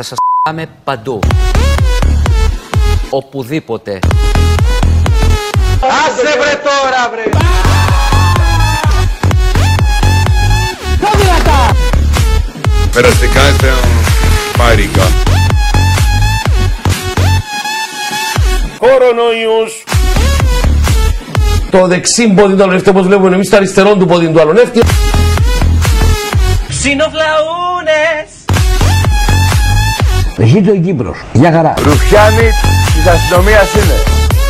Θα σας πάμε παντού. Οπουδήποτε. Άσε βρε τώρα βρε! Περαστικά είστε πάρικα. Κορονοϊούς! Το δεξί πόδι του αλωνεύτη όπως βλέπουμε εμείς το αριστερό του πόδι του αλωνεύτη. Ξινοφλαούνες! Ζήτω η Κύπρος. Γεια χαρά. Ρουφιάνοι της αστυνομίας είναι.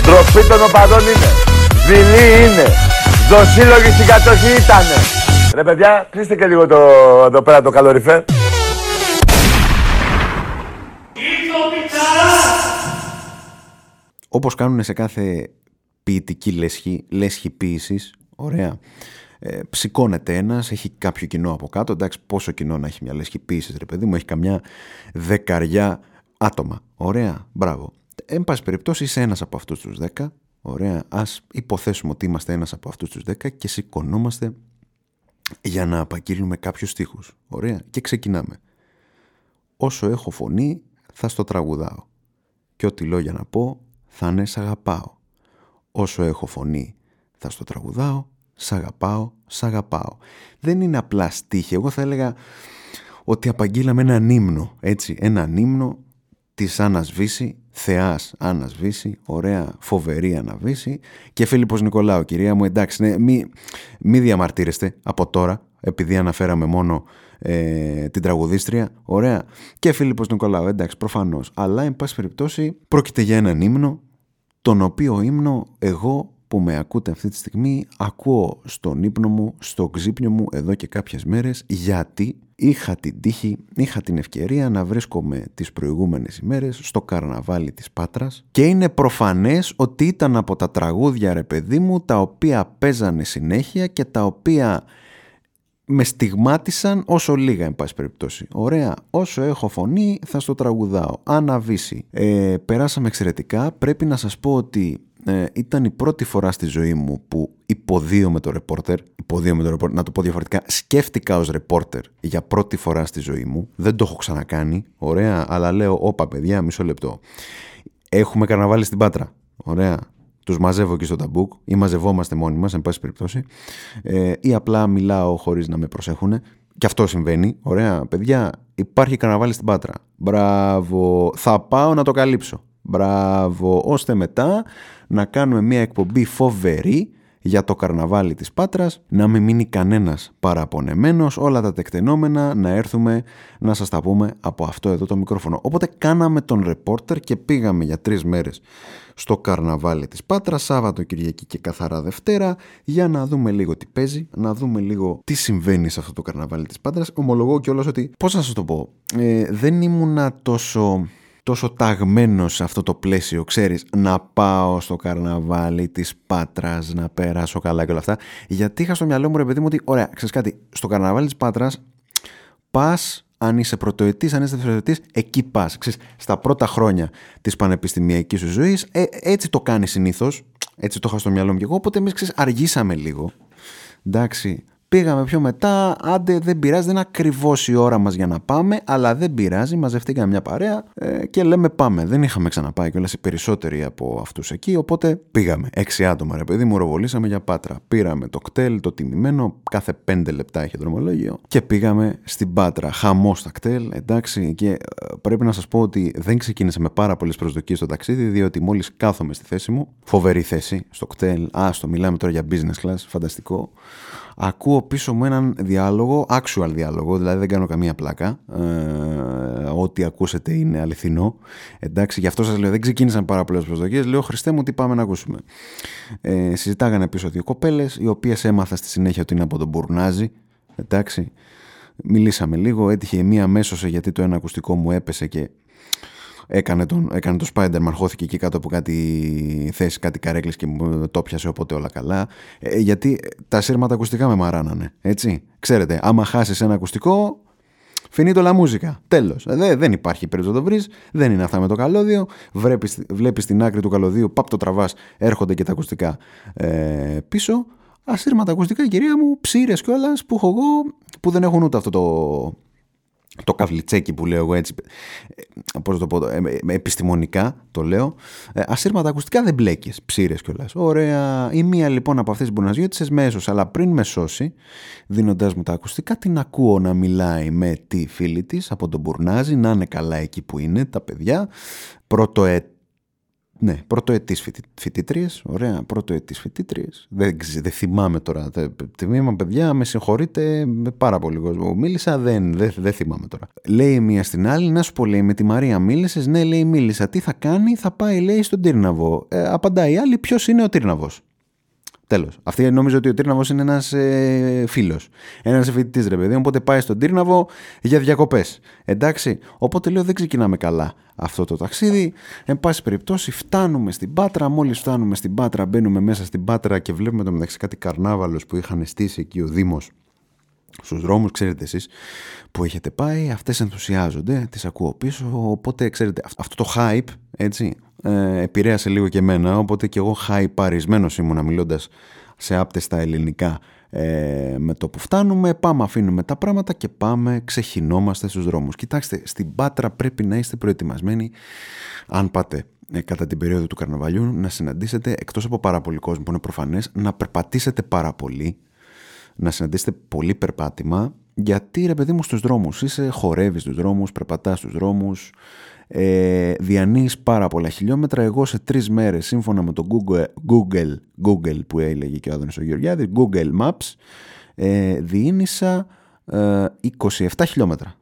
Ντροπή των οπαδών είναι. Δειλή είναι. Δοσύλλογοι στην κατοχή ήτανε. Ρε παιδιά, κλείστε και λίγο το, εδώ πέρα το καλοριφέρ. όπως κάνουν σε κάθε ποιητική λέσχη, λέσχη ποίησης, ωραία, ε, ψηκώνεται ένας, έχει κάποιο κοινό από κάτω, εντάξει πόσο κοινό να έχει μια λέσχη ποίησης ρε παιδί μου, έχει καμιά δεκαριά άτομα, ωραία, μπράβο. Εν πάση περιπτώσει είσαι ένας από αυτούς τους δέκα, ωραία, ας υποθέσουμε ότι είμαστε ένας από αυτούς τους δέκα και σηκωνόμαστε για να απαγγείλουμε κάποιους στίχους, ωραία, και ξεκινάμε. Όσο έχω φωνή θα στο τραγουδάω. Και ό,τι λόγια να πω θα είναι σ' αγαπάω. Όσο έχω φωνή θα στο τραγουδάω, σ' αγαπάω, σ' αγαπάω. Δεν είναι απλά στίχη, εγώ θα έλεγα ότι απαγγείλαμε έναν ύμνο, έτσι, έναν ύμνο της Άννας Βύση, θεάς Άννας Βύση, ωραία, φοβερή Άννα Βύση. Και Φίλιππος Νικολάου, κυρία μου, εντάξει, ναι, μη, μη διαμαρτύρεστε από τώρα, επειδή αναφέραμε μόνο ε, την τραγουδίστρια, ωραία, και Φίλιππος Νικολάου, εντάξει, προφανώς, αλλά, εν πάση περιπτώσει, πρόκειται για έναν ύμνο τον οποίο ύμνο εγώ που με ακούτε αυτή τη στιγμή ακούω στον ύπνο μου, στο ξύπνιο μου εδώ και κάποιες μέρες γιατί είχα την τύχη, είχα την ευκαιρία να βρίσκομαι τις προηγούμενες ημέρες στο καρναβάλι της Πάτρας και είναι προφανές ότι ήταν από τα τραγούδια ρε παιδί μου τα οποία παίζανε συνέχεια και τα οποία με στιγμάτισαν όσο λίγα εν πάση περιπτώσει. Ωραία, όσο έχω φωνή θα στο τραγουδάω. Αναβήσει. Ε, περάσαμε εξαιρετικά. Πρέπει να σας πω ότι ε, ήταν η πρώτη φορά στη ζωή μου που υποδίω με το ρεπόρτερ, υποδίω με το ρεπόρτερ, να το πω διαφορετικά, σκέφτηκα ως ρεπόρτερ για πρώτη φορά στη ζωή μου. Δεν το έχω ξανακάνει, ωραία, αλλά λέω, όπα παιδιά, μισό λεπτό. Έχουμε καρναβάλι στην Πάτρα, ωραία, τους μαζεύω εκεί στο ταμπούκ ή μαζευόμαστε μόνοι μας, εν πάση περιπτώσει, ε, ή απλά μιλάω χωρίς να με προσέχουν. Και αυτό συμβαίνει. Ωραία, παιδιά, υπάρχει καρναβάλι στην Πάτρα. Μπράβο, θα πάω να το καλύψω. Μπράβο, ώστε μετά να κάνουμε μια εκπομπή φοβερή για το καρναβάλι της Πάτρας, να μην μείνει κανένας παραπονεμένος, όλα τα τεκτενόμενα να έρθουμε να σας τα πούμε από αυτό εδώ το μικρόφωνο. Οπότε κάναμε τον ρεπόρτερ και πήγαμε για τρεις μέρες στο καρναβάλι της Πάτρας, Σάββατο, Κυριακή και καθαρά Δευτέρα, για να δούμε λίγο τι παίζει, να δούμε λίγο τι συμβαίνει σε αυτό το καρναβάλι της Πάτρας. Ομολογώ κιόλας ότι, πώς να σας το πω, ε, δεν ήμουνα τόσο τόσο ταγμένος σε αυτό το πλαίσιο, ξέρεις, να πάω στο καρναβάλι της Πάτρας, να περάσω καλά και όλα αυτά, γιατί είχα στο μυαλό μου ρε παιδί μου ότι, ωραία, ξέρεις κάτι, στο καρναβάλι της Πάτρας πας αν είσαι πρωτοετής, αν είσαι δευτεροετής, εκεί πας. Ξέρεις, στα πρώτα χρόνια της πανεπιστημιακής σου ζωής, ε, έτσι το κάνεις συνήθως, έτσι το είχα στο μυαλό μου και εγώ, οπότε εμείς ξέρεις, αργήσαμε λίγο. Εντάξει, Πήγαμε πιο μετά, άντε δεν πειράζει, δεν είναι ακριβώς η ώρα μας για να πάμε, αλλά δεν πειράζει, μαζευτήκαμε μια παρέα ε, και λέμε πάμε. Δεν είχαμε ξαναπάει κιόλας οι περισσότεροι από αυτούς εκεί, οπότε πήγαμε. Έξι άτομα, ρε παιδί μου, ροβολήσαμε για πάτρα. Πήραμε το κτέλ, το τιμημένο, κάθε πέντε λεπτά είχε δρομολόγιο και πήγαμε στην πάτρα. Χαμός στα κτέλ, εντάξει, και ε, πρέπει να σας πω ότι δεν ξεκίνησε με πάρα πολλές προσδοκίες το ταξίδι, διότι μόλις κάθομαι στη θέση μου, φοβερή θέση στο κτέλ, άστο, μιλάμε τώρα για business class, φανταστικό ακούω πίσω μου έναν διάλογο, actual διάλογο, δηλαδή δεν κάνω καμία πλάκα. Ε, ό,τι ακούσετε είναι αληθινό. Εντάξει, γι' αυτό σας λέω, δεν ξεκίνησαν πάρα πολλές προσδοκίες. Λέω, Χριστέ μου, τι πάμε να ακούσουμε. Ε, συζητάγανε πίσω δύο κοπέλες, οι οποίες έμαθα στη συνέχεια ότι είναι από τον Μπουρνάζη. Εντάξει, μιλήσαμε λίγο, έτυχε μία μέσωσε γιατί το ένα ακουστικό μου έπεσε και έκανε, τον, έκανε το Spider-Man, χώθηκε εκεί κάτω από κάτι θέση, κάτι καρέκλες και μου το πιάσε οπότε όλα καλά. Ε, γιατί τα σύρματα ακουστικά με μαράνανε, έτσι. Ξέρετε, άμα χάσεις ένα ακουστικό, Φινίτο la μουσικά. Τέλος. Ε, δεν υπάρχει περίπτωση να το βρεις. Δεν είναι αυτά με το καλώδιο. Βλέπεις την άκρη του καλωδίου, παπ το τραβάς, έρχονται και τα ακουστικά ε, πίσω. ασύρματα ακουστικά, κυρία μου, ψήρες κιόλας που έχω εγώ, που δεν έχουν ούτε αυτό το, το καβλιτσέκι που λέω εγώ έτσι, ε, πώς το πω, ε, ε, επιστημονικά το λέω, ασύρματα ακουστικά δεν μπλέκεις, ψήρες κιόλας. Ωραία, η μία λοιπόν από αυτές τις μποναζιώτησες με έσωσε, αλλά πριν με σώσει, δίνοντάς μου τα ακουστικά, την ακούω να μιλάει με τη φίλη της από τον Μπουρνάζι, να είναι καλά εκεί που είναι τα παιδιά, πρώτο έτος ναι, πρωτοετή φοιτήτριε. Ωραία, πρωτοετή φοιτήτριε. Δεν, δεν θυμάμαι τώρα. Τμήμα, παιδιά, με συγχωρείτε με πάρα πολύ κόσμο. Μίλησα, δεν, δεν, δεν θυμάμαι τώρα. Λέει μία στην άλλη, να σου πω, λέει, με τη Μαρία μίλησες. Ναι, λέει, μίλησα. Τι θα κάνει, θα πάει, λέει, στον Τύρναβο. Ε, απαντάει η άλλη, ποιος είναι ο Τύρναβος. Τέλος. Αυτή νομίζω ότι ο Τύρναβος είναι ένας ε, φίλος. Ένας φοιτητή, ρε παιδί. Οπότε πάει στον Τύρναβο για διακοπές. Εντάξει. Οπότε λέω δεν ξεκινάμε καλά αυτό το ταξίδι. Εν πάση περιπτώσει, φτάνουμε στην Πάτρα. Μόλις φτάνουμε στην Πάτρα, μπαίνουμε μέσα στην Πάτρα και βλέπουμε το μεταξύ κάτι καρνάβαλος που είχαν στήσει εκεί ο Δήμος στους δρόμους, ξέρετε εσείς που έχετε πάει, αυτές ενθουσιάζονται, τις ακούω πίσω, οπότε ξέρετε αυτό το hype, έτσι, ε, επηρέασε λίγο και εμένα, οπότε και εγώ χαϊπαρισμένος ήμουνα μιλώντας σε άπτεστα ελληνικά ε, με το που φτάνουμε, πάμε αφήνουμε τα πράγματα και πάμε ξεχυνόμαστε στους δρόμους. Κοιτάξτε, στην Πάτρα πρέπει να είστε προετοιμασμένοι αν πάτε ε, κατά την περίοδο του καρναβαλιού να συναντήσετε εκτός από πάρα πολύ κόσμο που είναι προφανές να περπατήσετε πάρα πολύ να συναντήσετε πολύ περπάτημα γιατί ρε παιδί μου στους δρόμους είσαι χορεύεις στους δρόμους, περπατάς στους δρόμους ε, διανύεις πάρα πολλά χιλιόμετρα. Εγώ σε τρεις μέρες, σύμφωνα με το Google, Google, Google που έλεγε και ο Άδωνης ο Γεωργιάδης, Google Maps, ε, διήνυσα ε, 27 χιλιόμετρα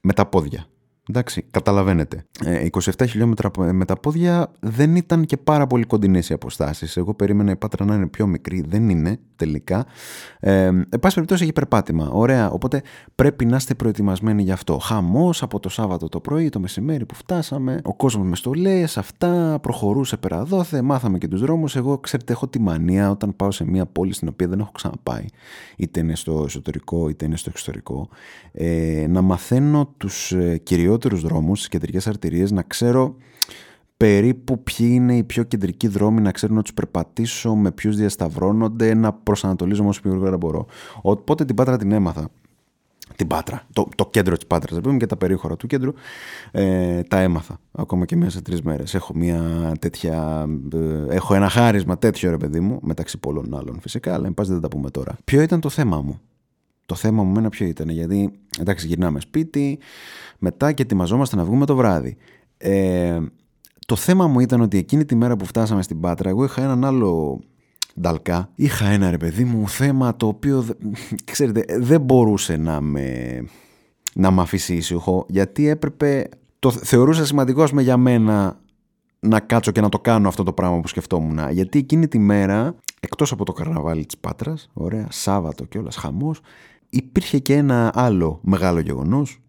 με τα πόδια. Εντάξει, καταλαβαίνετε. 27 ε, χιλιόμετρα με τα πόδια δεν ήταν και πάρα πολύ κοντινές οι αποστάσεις. Εγώ περίμενα η Πάτρα να είναι πιο μικρή. Δεν είναι τελικά. Ε, εν πάση περιπτώσει έχει περπάτημα. Ωραία. Οπότε πρέπει να είστε προετοιμασμένοι γι' αυτό. Χαμός από το Σάββατο το πρωί, το μεσημέρι που φτάσαμε. Ο κόσμος μες στολές, αυτά. Προχωρούσε πέρα δόθε. Μάθαμε και τους δρόμους. Εγώ, ξέρετε, έχω τη μανία όταν πάω σε μια πόλη στην οποία δεν έχω ξαναπάει. Είτε είναι στο εσωτερικό είτε είναι στο εξωτερικό. Ε, να μαθαίνω τους ε, κυριότερου δρόμους, τι κεντρικές αρτηρίες, να ξέρω περίπου ποιοι είναι οι πιο κεντρικοί δρόμοι, να ξέρω να τους περπατήσω, με ποιους διασταυρώνονται, να προσανατολίζομαι όσο πιο γρήγορα μπορώ. Οπότε την Πάτρα την έμαθα. Την Πάτρα, το, το κέντρο της Πάτρας, πούμε, και τα περίχωρα του κέντρου, ε, τα έμαθα ακόμα και μέσα σε τρεις μέρες. Έχω μια τέτοια. Ε, έχω ένα χάρισμα τέτοιο ρε παιδί μου, μεταξύ πολλών άλλων φυσικά, αλλά εν πάση δεν τα πούμε τώρα. Ποιο ήταν το θέμα μου; Το θέμα μου μένα ποιο ήταν, γιατί εντάξει, γυρνάμε σπίτι, μετά και ετοιμαζόμαστε να βγούμε το βράδυ. Ε, το θέμα μου ήταν ότι εκείνη τη μέρα που φτάσαμε στην Πάτρα, εγώ είχα έναν άλλο νταλκά. Είχα ένα ρε παιδί μου θέμα το οποίο, ξέρετε, δεν μπορούσε να με, να με αφήσει ήσυχο, γιατί έπρεπε, το θεωρούσα σημαντικό με για μένα να κάτσω και να το κάνω αυτό το πράγμα που σκεφτόμουν. Γιατί εκείνη τη μέρα, εκτός από το καρναβάλι της Πάτρας, ωραία, Σάββατο και όλας χαμός, υπήρχε και ένα άλλο μεγάλο γεγονός,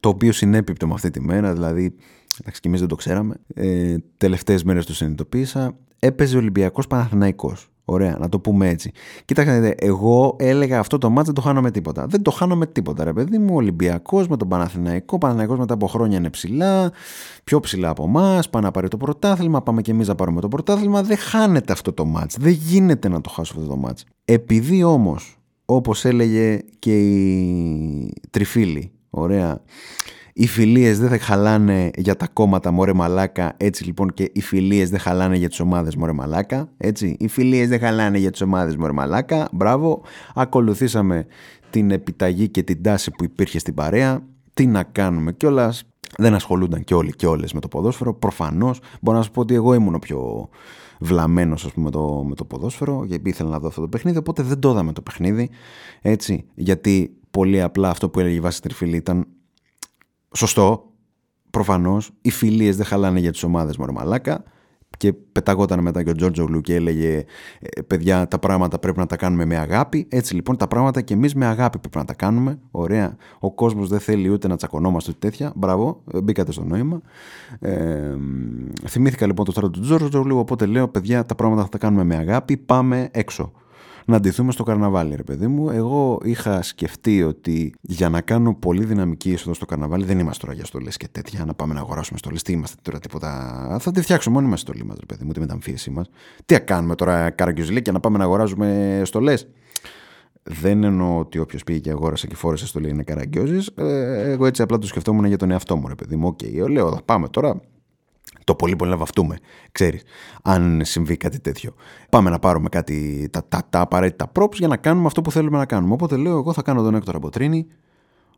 το οποίο συνέπιπτε με αυτή τη μέρα, δηλαδή εντάξει και εμείς δεν το ξέραμε, ε, τελευταίες μέρες το συνειδητοποίησα, έπαιζε Ολυμπιακός Παναθηναϊκός. Ωραία, να το πούμε έτσι. Κοιτάξτε, εγώ έλεγα αυτό το μάτς δεν το χάνω με τίποτα. Δεν το χάνω με τίποτα, ρε παιδί μου. Ολυμπιακός με τον Παναθηναϊκό. Παναθηναϊκός μετά από χρόνια είναι ψηλά, πιο ψηλά από εμάς. Πάει να πάρει το πρωτάθλημα. Πάμε και εμείς να πάρουμε το πρωτάθλημα. Δεν χάνεται αυτό το μάτς. Δεν γίνεται να το χάσω αυτό το μάτς. Επειδή όμως, όπως έλεγε και η Τριφίλη, ωραία, οι φιλίες δεν θα χαλάνε για τα κόμματα μωρέ μαλάκα, έτσι λοιπόν και οι φιλίες δεν χαλάνε για τις ομάδες μωρέ μαλάκα, έτσι. Οι φιλίες δεν χαλάνε για τις ομάδες μωρέ μαλάκα, μπράβο. Ακολουθήσαμε την επιταγή και την τάση που υπήρχε στην παρέα. Τι να κάνουμε κιόλας. Δεν ασχολούνταν και όλοι και όλες με το ποδόσφαιρο. Προφανώς μπορώ να σου πω ότι εγώ ήμουν ο πιο βλαμμένος με το, με το ποδόσφαιρο, γιατί ήθελα να δω αυτό το παιχνίδι. Οπότε δεν το είδαμε το παιχνίδι. Έτσι, γιατί πολύ απλά αυτό που έλεγε η Βάση Τριφίλη ήταν Σωστό. Προφανώς. Οι φιλίες δεν χαλάνε για τις ομάδες μου, μαλάκα. Και πεταγόταν μετά και ο Τζόρτζο Λου και έλεγε: «Ε, Παιδιά, τα πράγματα πρέπει να τα κάνουμε με αγάπη. Έτσι λοιπόν, τα πράγματα και εμείς με αγάπη πρέπει να τα κάνουμε. Ωραία. Ο κόσμος δεν θέλει ούτε να τσακωνόμαστε ούτε τέτοια. Μπράβο, μπήκατε στο νόημα. Ε, θυμήθηκα λοιπόν το στρατό του Τζόρτζο Λου. Οπότε λέω: Παιδιά, τα πράγματα θα τα κάνουμε με αγάπη. Πάμε έξω να ντυθούμε στο καρναβάλι, ρε παιδί μου. Εγώ είχα σκεφτεί ότι για να κάνω πολύ δυναμική είσοδο στο καρναβάλι, δεν είμαστε τώρα για στολές και τέτοια, να πάμε να αγοράσουμε στολές. Τι είμαστε τώρα, τίποτα. Θα τη φτιάξουμε μόνοι μας στολή μας, ρε παιδί μου, τη μεταμφίεσή μας. Τι να κάνουμε τώρα, καραγκιουζιλίκια, να πάμε να αγοράζουμε στολές; Δεν εννοώ ότι όποιος πήγε και αγόρασε και φόρεσε στολή είναι καραγκιόζης. Ε, εγώ έτσι απλά το σκεφτόμουν για τον εαυτό μου, ρε παιδί μου. OK, okay, λέω, θα πάμε τώρα το πολύ πολύ να βαφτούμε, ξέρεις, αν συμβεί κάτι τέτοιο. Πάμε να πάρουμε κάτι, τα, τα, τα απαραίτητα props για να κάνουμε αυτό που θέλουμε να κάνουμε. Οπότε λέω, εγώ θα κάνω τον Έκτορα Μποτρίνη,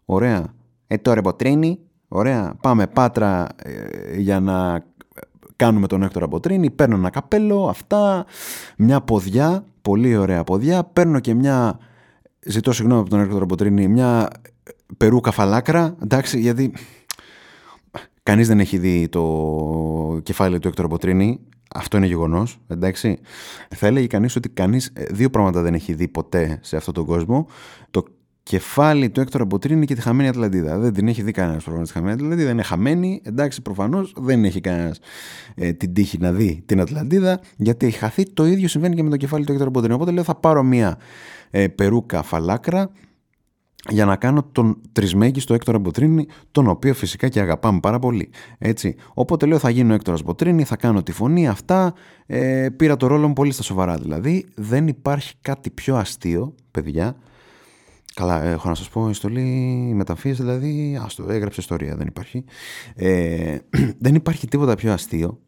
ωραία, ε τώρα Μποτρίνη, ωραία, πάμε Πάτρα ε, για να κάνουμε τον Έκτορα Μποτρίνη, παίρνω ένα καπέλο, αυτά, μια ποδιά, πολύ ωραία ποδιά, παίρνω και μια, ζητώ συγγνώμη από τον Έκτορα Μποτρίνη, μια περούκα φαλάκρα, εντάξει, γιατί Κανείς δεν έχει δει το κεφάλι του Έκτορα Μποτρίνη. Αυτό είναι γεγονός. Εντάξει. Θα έλεγε κανείς ότι κανείς ε, δύο πράγματα δεν έχει δει ποτέ σε αυτόν τον κόσμο. Το κεφάλι του Έκτορα Μποτρίνη και τη χαμένη Ατλαντίδα. Δεν την έχει δει κανένας προφανώς τη χαμένη Ατλαντίδα. Είναι χαμένη. Εντάξει, προφανώς δεν έχει κανένας ε, την τύχη να δει την Ατλαντίδα γιατί έχει χαθεί. Το ίδιο συμβαίνει και με το κεφάλι του Έκτορα Μποτρίνη. Οπότε λέω θα πάρω μία ε, περούκα φαλάκρα για να κάνω τον τρισμέγιστο Έκτορα Μποτρίνη, τον οποίο φυσικά και αγαπάμε πάρα πολύ. Έτσι. Οπότε λέω θα γίνω Έκτορας Μποτρίνη, θα κάνω τη φωνή, αυτά. Ε, πήρα το ρόλο μου πολύ στα σοβαρά δηλαδή. Δεν υπάρχει κάτι πιο αστείο, παιδιά. Καλά, έχω να σας πω, η στολή, η μεταφύση δηλαδή, άστο, έγραψε ιστορία, δεν υπάρχει. Ε, δεν υπάρχει τίποτα πιο αστείο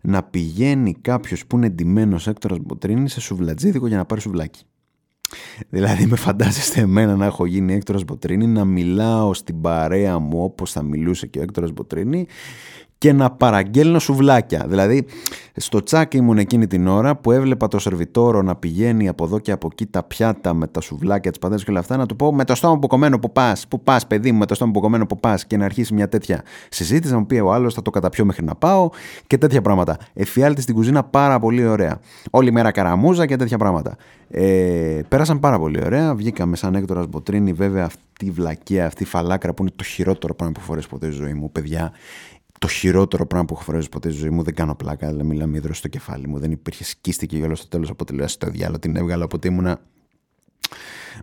να πηγαίνει κάποιος που είναι εντυμένος Έκτορας Μποτρίνη σε σουβλατζίδικο για να πάρει σουβλάκι. Δηλαδή με φαντάζεστε εμένα να έχω γίνει Έκτορας Μποτρίνη, να μιλάω στην παρέα μου όπως θα μιλούσε και ο Έκτορας Μποτρίνη και να παραγγέλνω σουβλάκια. Δηλαδή, στο τσάκι ήμουν εκείνη την ώρα που έβλεπα το σερβιτόρο να πηγαίνει από εδώ και από εκεί τα πιάτα με τα σουβλάκια, τις πατάτε και όλα αυτά, να του πω με το στόμα που κομμένο που πας, που πας, παιδί μου, με το στόμα που κομμένο που πας και να αρχίσει μια τέτοια συζήτηση, να μου πει ο άλλος θα το καταπιώ μέχρι να πάω και τέτοια πράγματα. Εφιάλτη στην κουζίνα πάρα πολύ ωραία. Όλη μέρα καραμούζα και τέτοια πράγματα. Ε, πέρασαν πάρα πολύ ωραία. Βγήκαμε σαν Έκτορας Μποτρίνη, βέβαια αυτή η βλακεία, αυτή η φαλάκρα που είναι το χειρότερο πράγμα που φορέ ποτέ στη ζωή μου, παιδιά το χειρότερο πράγμα που έχω φορέσει ποτέ στη ζωή μου. Δεν κάνω πλάκα, αλλά μιλάμε υδρό στο κεφάλι μου. Δεν υπήρχε σκίστηκε για όλο στο τέλος. Οπότε λέω στο διάλογο την έβγαλα. Οπότε ήμουνα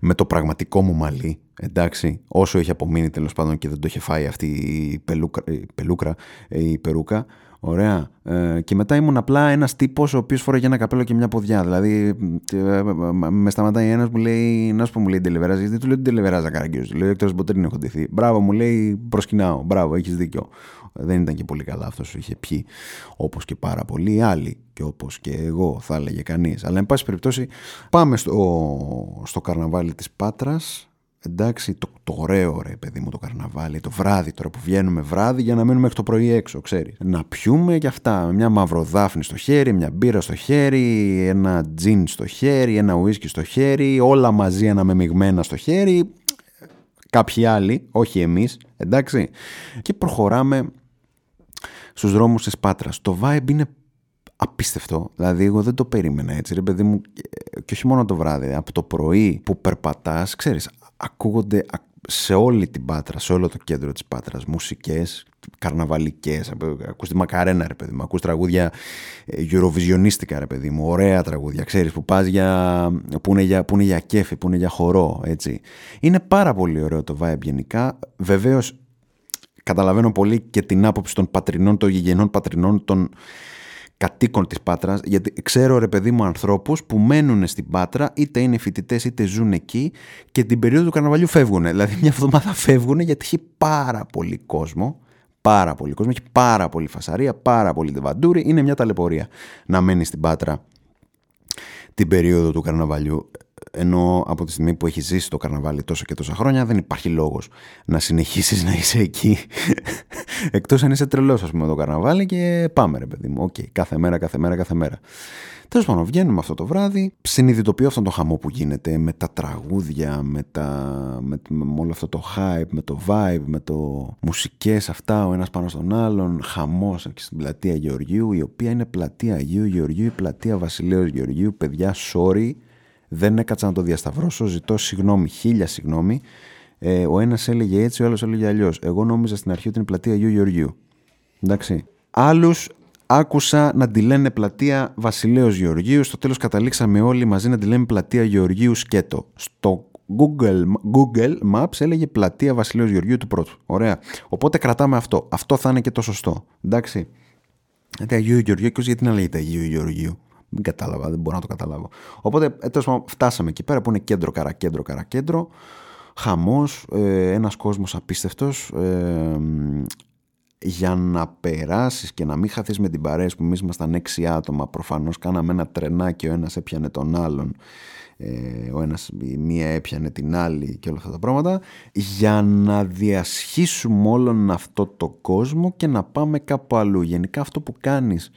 με το πραγματικό μου μαλλί. Εντάξει, όσο είχε απομείνει τέλος πάντων και δεν το είχε φάει αυτή η, πελούκρα, η πελούκρα, η περούκα. Ωραία. Ε, και μετά ήμουν απλά ένας τύπος ο οποίος φοράγε ένα καπέλο και μια ποδιά. Δηλαδή, ε, με σταματάει ένας μου λέει, να σου πω, μου λέει Ντελεβεράζ, γιατί του λέω Ντελεβεράζα καραγκιό. Λέω εκτό δεν έχω ντυθεί. Μπράβο, μου λέει, προσκυνάω. Μπράβο, έχεις δίκιο. Δεν ήταν και πολύ καλά αυτός είχε πιει όπως και πάρα πολλοί άλλοι και όπως και εγώ θα έλεγε κανείς. Αλλά εν πάση περιπτώσει, πάμε στο, στο καρναβάλι της Πάτρας εντάξει, το, το ωραίο ρε παιδί μου το καρναβάλι, το βράδυ τώρα που βγαίνουμε βράδυ για να μένουμε μέχρι το πρωί έξω, ξέρεις. Να πιούμε και αυτά, μια μαυροδάφνη στο χέρι, μια μπύρα στο χέρι, ένα τζιν στο χέρι, ένα ουίσκι στο χέρι, όλα μαζί αναμεμειγμένα στο χέρι, κάποιοι άλλοι, όχι εμείς, εντάξει. Και προχωράμε στους δρόμους της Πάτρας. Το vibe είναι απίστευτο. Δηλαδή, εγώ δεν το περίμενα έτσι, ρε παιδί μου, και όχι μόνο το βράδυ, από το πρωί που περπατάς, ξέρεις, ακούγονται σε όλη την Πάτρα, σε όλο το κέντρο της Πάτρας, μουσικές, καρναβαλικές, ακούς τη Μακαρένα ρε παιδί μου, ακούς τραγούδια ε, Eurovisionίστικα ρε παιδί μου, ωραία τραγούδια, ξέρεις, που πας για, που είναι για, που είναι για κέφι, που είναι για χορό, έτσι. Είναι πάρα πολύ ωραίο το vibe γενικά, βεβαίως καταλαβαίνω πολύ και την άποψη των πατρινών, των γηγενών πατρινών, των κατοίκων της Πάτρας, γιατί ξέρω ρε παιδί μου ανθρώπους που μένουν στην Πάτρα, είτε είναι φοιτητές είτε ζουν εκεί και την περίοδο του καρναβαλιού φεύγουν. Δηλαδή μια εβδομάδα φεύγουν γιατί έχει πάρα πολύ κόσμο, πάρα πολύ κόσμο, έχει πάρα πολύ φασαρία, πάρα πολύ τεβαντούρι, είναι μια ταλαιπωρία να μένεις στην Πάτρα την περίοδο του καρναβαλιού ενώ από τη στιγμή που έχει ζήσει το καρναβάλι τόσο και τόσα χρόνια δεν υπάρχει λόγος να συνεχίσεις να είσαι εκεί. Εκτός αν είσαι τρελός ας πούμε το καρναβάλι και πάμε ρε παιδί μου, ok, okay, κάθε μέρα, κάθε μέρα, κάθε μέρα. Τέλος πάντων, βγαίνουμε αυτό το βράδυ, συνειδητοποιώ αυτόν τον χαμό που γίνεται με τα τραγούδια, με, τα, με, με όλο αυτό το hype, με το vibe, με το μουσικές αυτά, ο ένας πάνω στον άλλον, χαμός εκεί στην πλατεία Γεωργίου, η οποία είναι πλατεία Αγίου Γεωργίου, η πλατεία Βασιλέως Γεωργίου, παιδιά, sorry, δεν έκατσα να το διασταυρώσω, ζητώ συγγνώμη, χίλια συγγνώμη. Ε, ο ένας έλεγε έτσι, ο άλλος έλεγε αλλιώς. Εγώ νόμιζα στην αρχή ότι είναι πλατεία Αγίου Γεωργίου. Εντάξει. Άλλους άκουσα να τη λένε πλατεία Βασιλέως Γεωργίου. Στο τέλος καταλήξαμε όλοι μαζί να τη λέμε πλατεία Γεωργίου Σκέτο. Στο Google, Google Maps έλεγε πλατεία Βασιλέως Γεωργίου του πρώτου. Ωραία. Οπότε κρατάμε αυτό. Αυτό θα είναι και το σωστό. Εντάξει. Γιατί Αγίου Γεωργίου, γιατί να λέγεται Αγίου Γεωργίου; Δεν κατάλαβα, δεν μπορώ να το καταλάβω. Οπότε ε, τέλος πάντων, φτάσαμε εκεί πέρα που είναι κέντρο καρακέντρο καρακέντρο. Χαμός, ε, ένας κόσμος απίστευτος. Ε, για να περάσεις και να μην χαθείς με την παρέα που εμείς ήμασταν έξι άτομα προφανώς κάναμε ένα τρενάκι ο ένας έπιανε τον άλλον ε, ο ένας η μία έπιανε την άλλη και όλα αυτά τα πράγματα για να διασχίσουμε όλον αυτό το κόσμο και να πάμε κάπου αλλού. Γενικά αυτό που κάνεις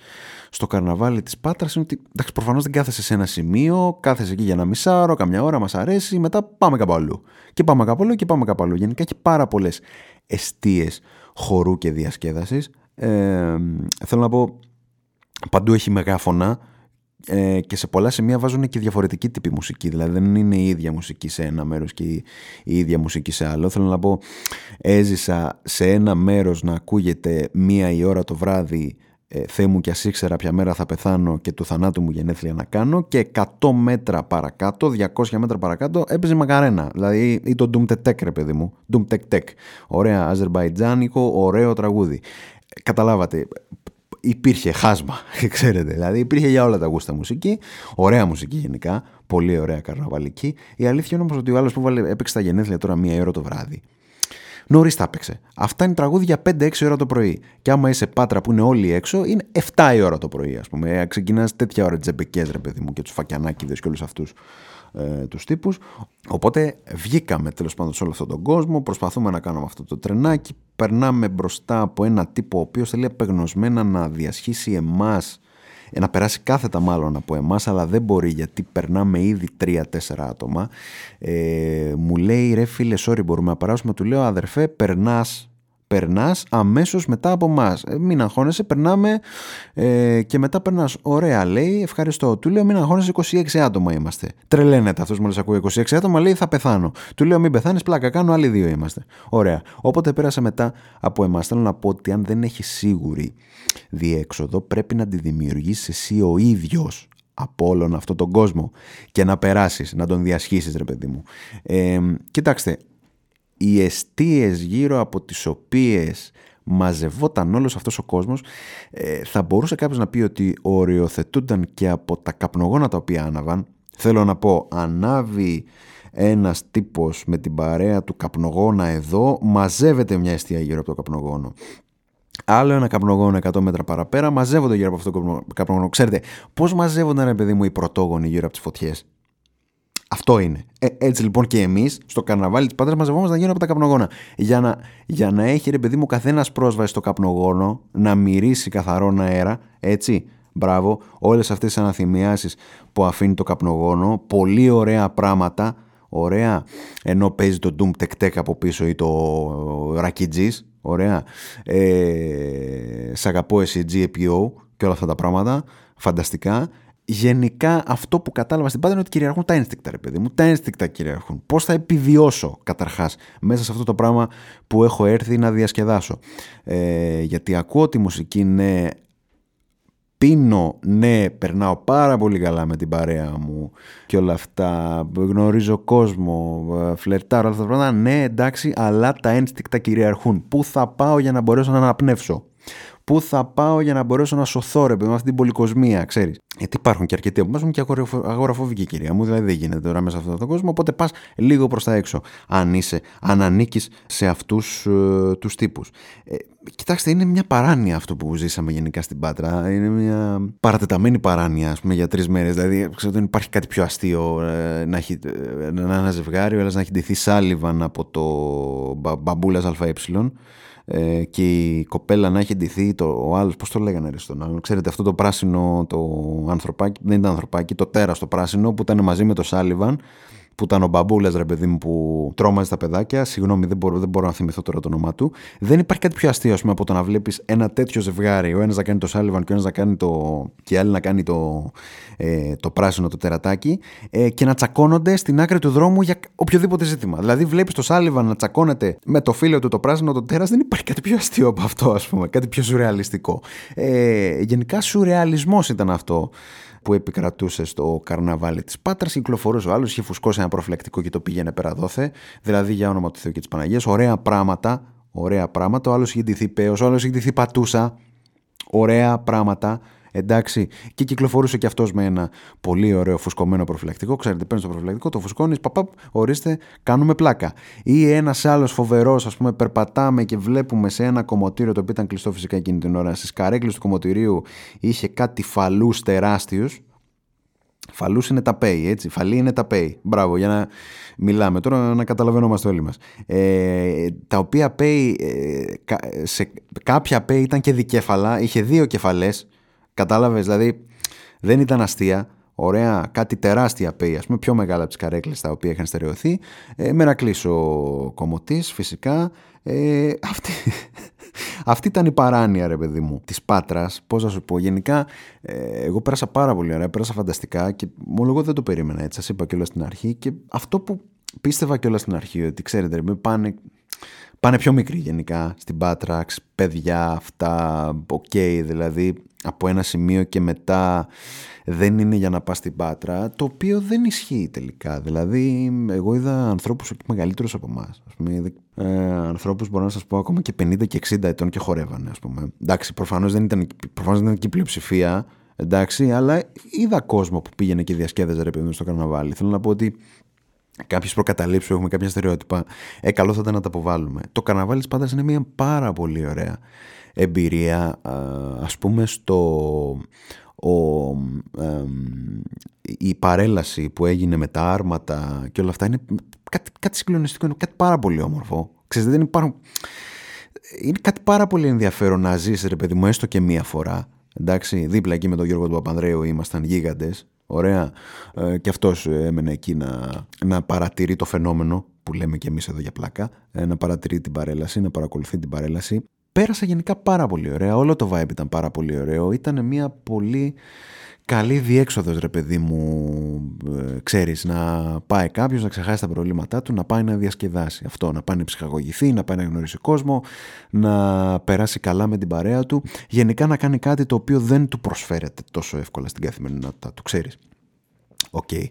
στο καρναβάλι της Πάτρας είναι ότι εντάξει, προφανώς δεν κάθεσαι σε ένα σημείο κάθεσαι εκεί για ένα μισάωρο, καμιά ώρα μας αρέσει μετά πάμε κάπου αλλού. Και πάμε κάπου αλλού και πάμε κάπου αλλού. Γενικά έχει πάρα πολλές εστίες χορού και διασκέδασης. Ε, θέλω να πω, παντού έχει μεγάφωνα ε, και σε πολλά σημεία βάζουν και διαφορετική τύπη μουσική. Δηλαδή δεν είναι η ίδια μουσική σε ένα μέρος και η, ίδια μουσική σε άλλο. Θέλω να πω, έζησα σε ένα μέρος να ακούγεται μία η ώρα το βράδυ ε, «Θεέ μου κι ας ήξερα ποια μέρα θα πεθάνω και του θανάτου μου γενέθλια να κάνω» και 100 μέτρα παρακάτω, 200 μέτρα παρακάτω έπαιζε Μακαρένα, δηλαδή ή το Doom Tek ρε παιδί μου, Doom Tek Tek, ωραία αζερμπαϊτζάνικο, ωραίο τραγούδι. Καταλάβατε, υπήρχε χάσμα, ξέρετε, δηλαδή υπήρχε για όλα τα γούστα μουσική, ωραία μουσική γενικά, πολύ ωραία καρναβαλική. Η αλήθεια είναι όμως ότι ο άλλος που βάλε, έπαιξε τα γενέθλια τώρα μία ώρα το βράδυ Νωρίς τα έπαιξε. Αυτά είναι τραγούδια 5-6 ώρα το πρωί. Και άμα είσαι πάτρα που είναι όλοι έξω, είναι 7 η ώρα το πρωί, ας πούμε. Ε, Ξεκινάς τέτοια ώρα τζεμπεκέ, ρε παιδί μου, και τους φακιανάκιδες και όλους αυτούς ε, τους τύπους. Οπότε βγήκαμε τέλος πάντων σε όλο αυτόν τον κόσμο, προσπαθούμε να κάνουμε αυτό το τρενάκι. Περνάμε μπροστά από ένα τύπο ο οποίος θέλει απεγνωσμένα να διασχίσει εμάς ε, να περάσει κάθετα μάλλον από εμάς αλλά δεν μπορεί γιατί περνάμε ήδη 3-4 άτομα. Ε, μου λέει ρε φίλε sorry μπορούμε να περάσουμε του λέω αδερφέ περνάς περνά αμέσως μετά από εμάς. Μην αγχώνεσαι, περνάμε ε, και μετά περνάς. Ωραία, λέει, ευχαριστώ. Του λέω, μην αγχώνεσαι, 26 άτομα είμαστε. Τρελαίνεται αυτός μόλις ακούει 26 άτομα, λέει, θα πεθάνω. Του λέω, μην πεθάνεις, πλάκα κάνω, άλλοι δύο είμαστε. Ωραία. Όποτε πέρασε μετά από εμάς, θέλω να πω ότι αν δεν έχει σίγουρη διέξοδο, πρέπει να τη δημιουργήσεις εσύ ο ίδιος από όλον αυτόν τον κόσμο και να περάσεις, να τον διασχίσεις ρε παιδί μου. Ε, κοιτάξτε, οι αιστείες γύρω από τις οποίες μαζευόταν όλος αυτός ο κόσμος ε, θα μπορούσε κάποιος να πει ότι οριοθετούνταν και από τα καπνογόνα τα οποία άναβαν θέλω να πω ανάβει ένας τύπος με την παρέα του καπνογόνα εδώ μαζεύεται μια αιστεία γύρω από το καπνογόνο Άλλο ένα καπνογόνο 100 μέτρα παραπέρα, μαζεύονται γύρω από αυτό το καπνογόνο. Ξέρετε, πώς μαζεύονταν, ρε παιδί μου, οι πρωτόγονοι γύρω από τις φωτιές; Αυτό είναι. Ε, έτσι λοιπόν και εμείς στο καρναβάλι της Πάτρας μαζευόμαστε γύρω από τα καπνογόνα. Για να, για να έχει ρε παιδί μου καθένας πρόσβαση στο καπνογόνο, να μυρίσει καθαρόν αέρα, έτσι. Μπράβο, όλες αυτές τις αναθυμιάσεις που αφήνει το καπνογόνο, πολύ ωραία πράγματα. Ωραία, ενώ παίζει το Doom Tech Tech από πίσω ή το Rakijis, ωραία. Ε, σ' αγαπώ εσύ GPO και όλα αυτά τα πράγματα, φανταστικά γενικά αυτό που κατάλαβα στην πάντα είναι ότι κυριαρχούν τα ένστικτα, ρε παιδί μου. Τα ένστικτα κυριαρχούν. Πώς θα επιβιώσω καταρχάς μέσα σε αυτό το πράγμα που έχω έρθει να διασκεδάσω. Ε, γιατί ακούω τη μουσική, ναι, πίνω, ναι, περνάω πάρα πολύ καλά με την παρέα μου και όλα αυτά. Γνωρίζω κόσμο, φλερτάρω, όλα αυτά τα πράγματα. Ναι, εντάξει, αλλά τα ένστικτα κυριαρχούν. Πού θα πάω για να μπορέσω να αναπνεύσω; Πού θα πάω για να μπορέσω να σωθώ, ρε παιδί, με αυτή την πολυκοσμία, ξέρεις. Γιατί υπάρχουν και αρκετοί από εμά και αγοραφοβικοί, κυρία μου, δηλαδή δεν γίνεται τώρα μέσα σε αυτόν τον κόσμο. Οπότε πας λίγο προς τα έξω, αν είσαι, αν ανήκεις σε αυτούς ε, τους τύπους. Ε, κοιτάξτε, είναι μια παράνοια αυτό που ζήσαμε γενικά στην Πάτρα. Είναι μια παρατεταμένη παράνοια, ας πούμε, για τρεις μέρες. Δηλαδή, ξέρω, δεν υπάρχει κάτι πιο αστείο ε, να, έχει, ε, να ένα ζευγάρι, αλλά να έχει ντυθεί σάλιβαν από το μπαμπούλας ΑΕ ε, και η κοπέλα να έχει ντυθεί το, ο άλλος, πώς το λέγανε ρε στον άλλον ξέρετε αυτό το πράσινο το ανθρωπάκι, δεν ήταν ανθρωπάκι το τέρας το πράσινο που ήταν μαζί με το Σάλιβαν που ήταν ο μπαμπούλα, ρε παιδί μου, που τρόμαζε τα παιδάκια. Συγγνώμη, δεν μπορώ, δεν μπορώ να θυμηθώ τώρα το όνομά του. Δεν υπάρχει κάτι πιο αστείο, ας πούμε, από το να βλέπεις ένα τέτοιο ζευγάρι. Ο ένας να κάνει το Σάλιβαν και ο ένας να κάνει το. και η άλλη να κάνει το, ε, το πράσινο, το τερατάκι. Ε, και να τσακώνονται στην άκρη του δρόμου για οποιοδήποτε ζήτημα. Δηλαδή, βλέπεις το Σάλιβαν να τσακώνεται με το φίλο του το πράσινο, το τέρας. Δεν υπάρχει κάτι πιο αστείο από αυτό, ας πούμε. Κάτι πιο σουρεαλιστικό. Ε, γενικά, σουρεαλισμός ήταν αυτό που επικρατούσε στο καρναβάλι της Πάτρας. Κυκλοφορούσε ο άλλος, είχε φουσκώσει ένα προφυλακτικό και το πήγαινε πέρα δόθε. Δηλαδή για όνομα του Θεού και της Παναγίας. Ωραία πράγματα. Ωραία πράγματα. Ο άλλος είχε ντυθεί πέος, ο άλλος είχε ντυθεί πατούσα. Ωραία πράγματα. Εντάξει, και κυκλοφορούσε και αυτός με ένα πολύ ωραίο φουσκωμένο προφυλακτικό. Ξέρετε, παίρνεις το προφυλακτικό, το φουσκώνεις, παπαπ, ορίστε, κάνουμε πλάκα. Ή ένας άλλος φοβερός, ας πούμε, περπατάμε και βλέπουμε σε ένα κομμωτήριο το οποίο ήταν κλειστό φυσικά εκείνη την ώρα. Στις καρέκλες του κομμωτηρίου είχε κάτι φαλούς τεράστιους. Φαλούς είναι τα pay, έτσι. Φαλή είναι τα pay. Μπράβο, για να μιλάμε τώρα να καταλαβαίνόμαστε όλοι μας. Ε, τα οποία pay, ε, σε κάποια pay ήταν και δικέφαλα, είχε δύο κεφαλές Κατάλαβες, δηλαδή δεν ήταν αστεία. Ωραία, κάτι τεράστια πέη, ας πούμε, πιο μεγάλα από τις καρέκλες τα οποία είχαν στερεωθεί. Ε, με ένα κλείσω κομμωτής, φυσικά. Ε, αυτή, αυτή ήταν η παράνοια, ρε παιδί μου, της Πάτρας. Πώς να σου πω, γενικά, ε, εγώ πέρασα πάρα πολύ ωραία, πέρασα φανταστικά και μόνο εγώ δεν το περίμενα έτσι. Σας είπα κιόλας στην αρχή και αυτό που πίστευα κιόλας στην αρχή, ότι ξέρετε, ρε, πάνε πάνε πιο μικροί γενικά στην Πάτρα, παιδιά αυτά, ok, okay, δηλαδή από ένα σημείο και μετά δεν είναι για να πας στην Πάτρα, το οποίο δεν ισχύει τελικά. Δηλαδή, εγώ είδα ανθρώπους μεγαλύτερους από εμάς. Ε, ανθρώπους μπορώ να σας πω ακόμα και 50 και 60 ετών και χορεύανε, ας πούμε. Εντάξει, προφανώς δεν ήταν, προφανώς δεν ήταν και η πλειοψηφία, εντάξει, αλλά είδα κόσμο που πήγαινε και διασκέδαζε ρε παιδί στο καρναβάλι. Θέλω να πω ότι κάποιες προκαταλήψεις που έχουμε, κάποια στερεότυπα, ε, καλό θα ήταν να τα αποβάλουμε. Το καρναβάλι της Πάντρα είναι μια πάρα πολύ ωραία εμπειρία, ας πούμε, στο. Ο, η παρέλαση που έγινε με τα άρματα και όλα αυτά είναι κάτι, κάτι συγκλονιστικό, είναι κάτι πάρα πολύ όμορφο. Ξέρετε, δεν υπάρχουν... Είναι κάτι πάρα πολύ ενδιαφέρον να ζεις, ρε παιδί μου, έστω και μία φορά. Εντάξει, δίπλα εκεί με τον Γιώργο του Παπανδρέου ήμασταν γίγαντες Ωραία. Ε, και αυτός έμενε εκεί να, να παρατηρεί το φαινόμενο που λέμε και εμείς εδώ για πλάκα, ε, να παρατηρεί την παρέλαση, να παρακολουθεί την παρέλαση. Πέρασα γενικά πάρα πολύ ωραία. Όλο το vibe ήταν πάρα πολύ ωραίο. Ήταν μια πολύ καλή διέξοδος ρε παιδί μου ε, ξέρεις να πάει κάποιος να ξεχάσει τα προβλήματά του να πάει να διασκεδάσει. Αυτό να πάει να ψυχαγωγηθεί, να πάει να γνωρίσει κόσμο να περάσει καλά με την παρέα του. Γενικά να κάνει κάτι το οποίο δεν του προσφέρεται τόσο εύκολα στην καθημερινότητά του ξέρεις OK, okay.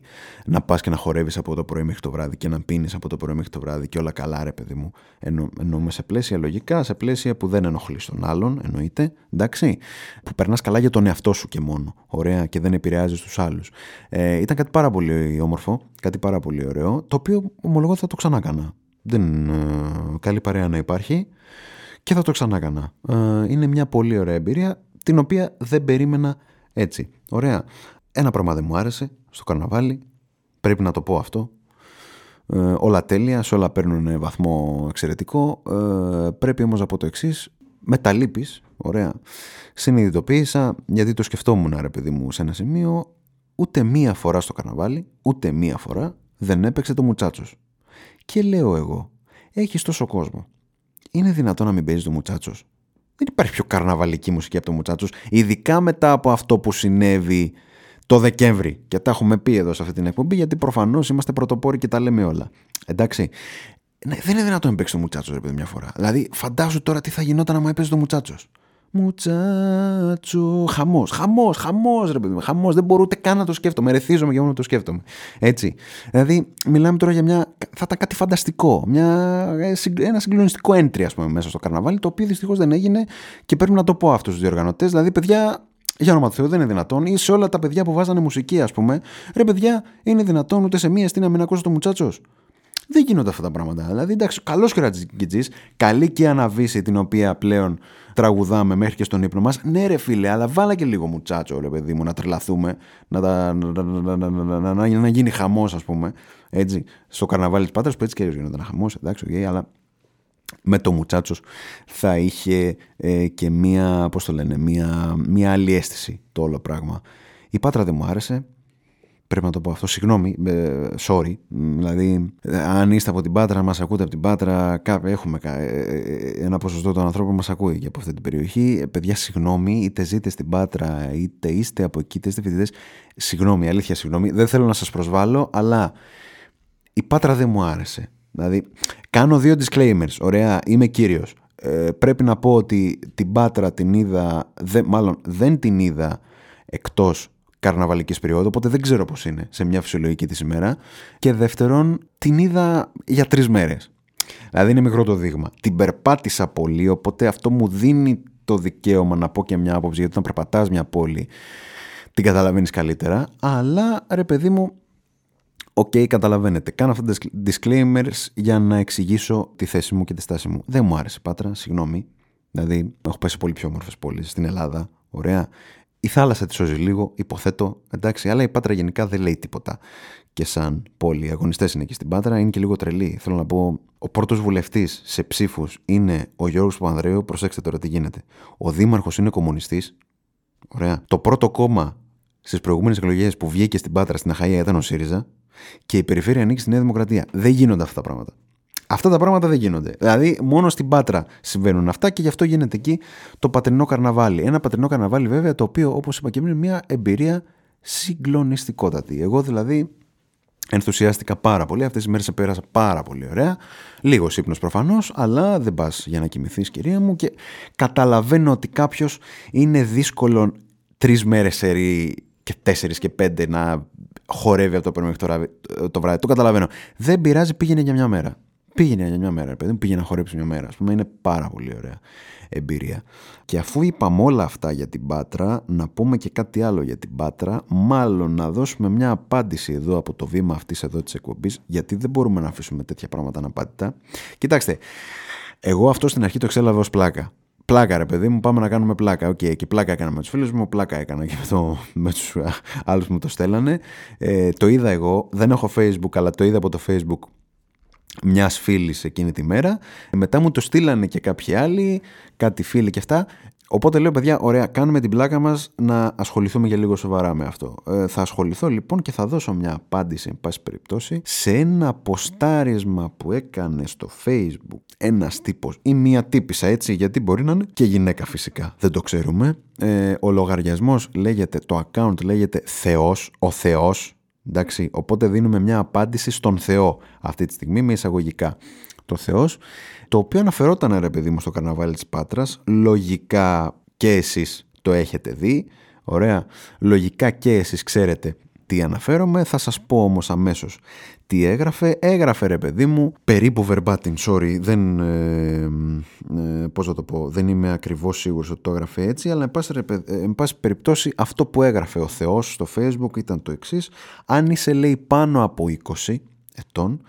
να πας και να χορεύεις από το πρωί μέχρι το βράδυ και να πίνεις από το πρωί μέχρι το βράδυ και όλα καλά, ρε παιδί μου. Εννο, εννοούμε σε πλαίσια λογικά, σε πλαίσια που δεν ενοχλείς τον άλλον, εννοείται, εντάξει. Που περνάς καλά για τον εαυτό σου και μόνο. Ωραία, και δεν επηρεάζεις τους άλλους. Ε, ήταν κάτι πάρα πολύ όμορφο, κάτι πάρα πολύ ωραίο, το οποίο ομολογώ θα το ξαναέκανα. Δεν, ε, καλή παρέα να υπάρχει και θα το ξανά έκανα. Ε, είναι μια πολύ ωραία εμπειρία, την οποία δεν περίμενα έτσι. Ωραία. Ένα πράγμα δεν μου άρεσε στο καρναβάλι, πρέπει να το πω αυτό. Ε, όλα τέλεια, σε όλα παίρνουν βαθμό εξαιρετικό. Ε, πρέπει όμως να πω το εξής. Με τα λύπης, ωραία, συνειδητοποίησα, γιατί το σκεφτόμουν ρε παιδί μου σε ένα σημείο, ούτε μία φορά στο καρναβάλι, ούτε μία φορά δεν έπαιξε το μουτσάτσος. Και λέω εγώ, έχεις τόσο κόσμο. Είναι δυνατό να μην παίζεις το μουτσάτσος; Δεν υπάρχει πιο καρναβαλική μουσική από το μουτσάτσος, ειδικά μετά από αυτό που συνέβη το Δεκέμβρη. Και τα έχουμε πει εδώ σε αυτή την εκπομπή, γιατί προφανώς είμαστε πρωτοπόροι και τα λέμε όλα. Εντάξει. Ναι, δεν είναι δυνατόν να παίξει το μουτσάτσος, ρε παιδί, μια φορά. Δηλαδή, φαντάζομαι τώρα τι θα γινόταν άμα έπαιζε το μουτσάτσος. Μουτσάτσο. Χαμός, χαμός, χαμός, ρε παιδί. Χαμός. Δεν μπορώ ούτε καν να το σκέφτομαι. Ρεθίζομαι για μόνο το σκέφτομαι. Έτσι. Δηλαδή, μιλάμε τώρα για μια. Θα ήταν κάτι φανταστικό. Μια... Ε, ένα συγκλονιστικό entry, ας πούμε, μέσα στο καρναβάλι, το οποίο δυστυχώς δεν έγινε και πρέπει να το πω αυτού του διοργανωτές. Δηλαδή, παιδιά, για όνομα του Θεού, δεν είναι δυνατόν. Ή σε όλα τα παιδιά που βάζανε μουσική, ας πούμε. Ρε, παιδιά, είναι δυνατόν ούτε σε μία στιγμή να μην ακούσω το μουτσάτσο. Δεν γίνονται αυτά τα πράγματα. Δηλαδή, εντάξει, καλός και ρατζικιτζή, καλή και αναβίση την οποία πλέον τραγουδάμε μέχρι και στον ύπνο μας. Ναι, ρε φίλε, αλλά βάλα και λίγο μουτσάτσο, ρε παιδί μου, να τρελαθούμε, να, να, να, να, να, να γίνει χαμός, ας πούμε. Έτσι, στο καρναβάλι της Πάτρας που έτσι και γίνονταν χαμός, εντάξει, okay, αλλά με το Μουτσάτσος θα είχε ε, και μία, πώς το λένε, μία, μία άλλη αίσθηση το όλο πράγμα. Η Πάτρα δεν μου άρεσε. πρέπει να το πω αυτό. Συγγνώμη, ε, sorry. Δηλαδή, ε, αν είστε από την Πάτρα, μας ακούτε από την Πάτρα, έχουμε ένα ποσοστό των ανθρώπων μας ακούει και από αυτή την περιοχή. παιδιά, συγγνώμη, είτε ζείτε στην Πάτρα, είτε είστε από εκεί, είτε είστε φοιτητές. Συγγνώμη, αλήθεια, συγγνώμη. Δεν θέλω να σας προσβάλλω, αλλά η Πάτρα δεν μου άρεσε. Δηλαδή, κάνω δύο disclaimers. Ωραία, είμαι κύριος. Ε, πρέπει να πω ότι την Πάτρα την είδα, μάλλον δεν την είδα εκτός καρναβαλικής περίοδου, οπότε δεν ξέρω πώς είναι σε μια φυσιολογική της ημέρα. Και δεύτερον, την είδα για τρεις μέρες. Δηλαδή είναι μικρό το δείγμα. Την περπάτησα πολύ, οπότε αυτό μου δίνει το δικαίωμα να πω και μια άποψη, γιατί όταν περπατάς μια πόλη την καταλαβαίνεις καλύτερα, αλλά ρε παιδί μου, OK, okay, καταλαβαίνετε. Κάνω αυτά τα disclaimers για να εξηγήσω τη θέση μου και τη στάση μου. Δεν μου άρεσε Πάτρα, συγγνώμη. Δηλαδή, έχω πάει σε πολύ πιο όμορφες πόλεις στην Ελλάδα. Ωραία. Η θάλασσα τη σώζει λίγο, υποθέτω. Εντάξει, αλλά η Πάτρα γενικά δεν λέει τίποτα. Και σαν πόλη, οι αγωνιστές είναι εκεί στην Πάτρα, είναι και λίγο τρελοί. Θέλω να πω, ο πρώτος βουλευτής σε ψήφους είναι ο Γιώργος Παπανδρέου. Προσέξτε τώρα τι γίνεται. Ο δήμαρχος είναι κομμουνιστής. Ωραία. Το πρώτο κόμμα στις προηγούμενες εκλογές που βγήκε στην Πάτρα στην Αχαία ήταν ο ΣΥΡΙΖΑ και η περιφέρεια ανήκει στη Νέα Δημοκρατία. Δεν γίνονται αυτά τα πράγματα. Αυτά τα πράγματα δεν γίνονται. Δηλαδή, μόνο στην Πάτρα συμβαίνουν αυτά και γι' αυτό γίνεται εκεί το πατρινό καρναβάλι. Ένα πατρινό καρναβάλι, βέβαια, το οποίο, όπως είπα και πριν, είναι μια εμπειρία συγκλονιστικότατη. Εγώ δηλαδή ενθουσιάστηκα πάρα πολύ. Αυτές τις μέρες πέρασα πάρα πολύ ωραία. Λίγος ύπνος προφανώς, αλλά δεν πας για να κοιμηθείς, κυρία μου. Και καταλαβαίνω ότι κάποιος είναι δύσκολο τρεις μέρες σερή και τέσσερις και πέντε να χορεύει από το πρωί μέχρι τώρα το βράδυ. Το καταλαβαίνω. Δεν πειράζει, πήγαινε για μια μέρα. Πήγαινε για μια μέρα, παιδί μου, πήγαινε να χορέψει μια μέρα. Α πούμε, είναι πάρα πολύ ωραία εμπειρία. Και αφού είπαμε όλα αυτά για την Πάτρα, να πούμε και κάτι άλλο για την Πάτρα. Μάλλον να δώσουμε μια απάντηση εδώ από το βήμα αυτής εδώ της εκπομπής, γιατί δεν μπορούμε να αφήσουμε τέτοια πράγματα αναπάντητα. Κοιτάξτε, εγώ αυτό στην αρχή το εξέλαβα ως πλάκα. Πλάκα, ρε παιδί μου, πάμε να κάνουμε πλάκα. OK, okay, και πλάκα έκανα με τους φίλους μου, πλάκα έκανα και με, το, με τους άλλους που μου το στέλνανε. Ε, το είδα εγώ, δεν έχω Facebook, αλλά το είδα από το Facebook μιας φίλης εκείνη τη μέρα. Μετά μου το στείλανε και κάποιοι άλλοι, κάτι φίλοι και αυτά. Οπότε λέω, παιδιά, ωραία, κάνουμε την πλάκα μας να ασχοληθούμε για λίγο σοβαρά με αυτό. Ε, θα ασχοληθώ λοιπόν και θα δώσω μια απάντηση, εν πάση περιπτώσει, σε ένα ποστάρισμα που έκανε στο Facebook ένας τύπος ή μία τύπισσα έτσι, γιατί μπορεί να είναι και γυναίκα φυσικά. Δεν το ξέρουμε. Ε, ο λογαριασμός λέγεται, το account λέγεται Θεός, ο Θεός. Εντάξει, οπότε δίνουμε μια απάντηση στον Θεό αυτή τη στιγμή με εισαγωγικά. Το Θεός το οποίο αναφερόταν ρε παιδί μου στο καρναβάλι της Πάτρας, λογικά και εσείς το έχετε δει, ωραία, λογικά και εσείς ξέρετε τι αναφέρομαι, θα σας πω όμως αμέσως τι έγραφε. Έγραφε ρε παιδί μου, περίπου verbatim, sorry, δεν, ε, ε, πώς θα το πω, δεν είμαι ακριβώς σίγουρος ότι το έγραφε έτσι, αλλά εν πάση, εν πάση περιπτώσει αυτό που έγραφε ο Θεός στο facebook ήταν το εξής, αν είσαι λέει πάνω από 20 ετών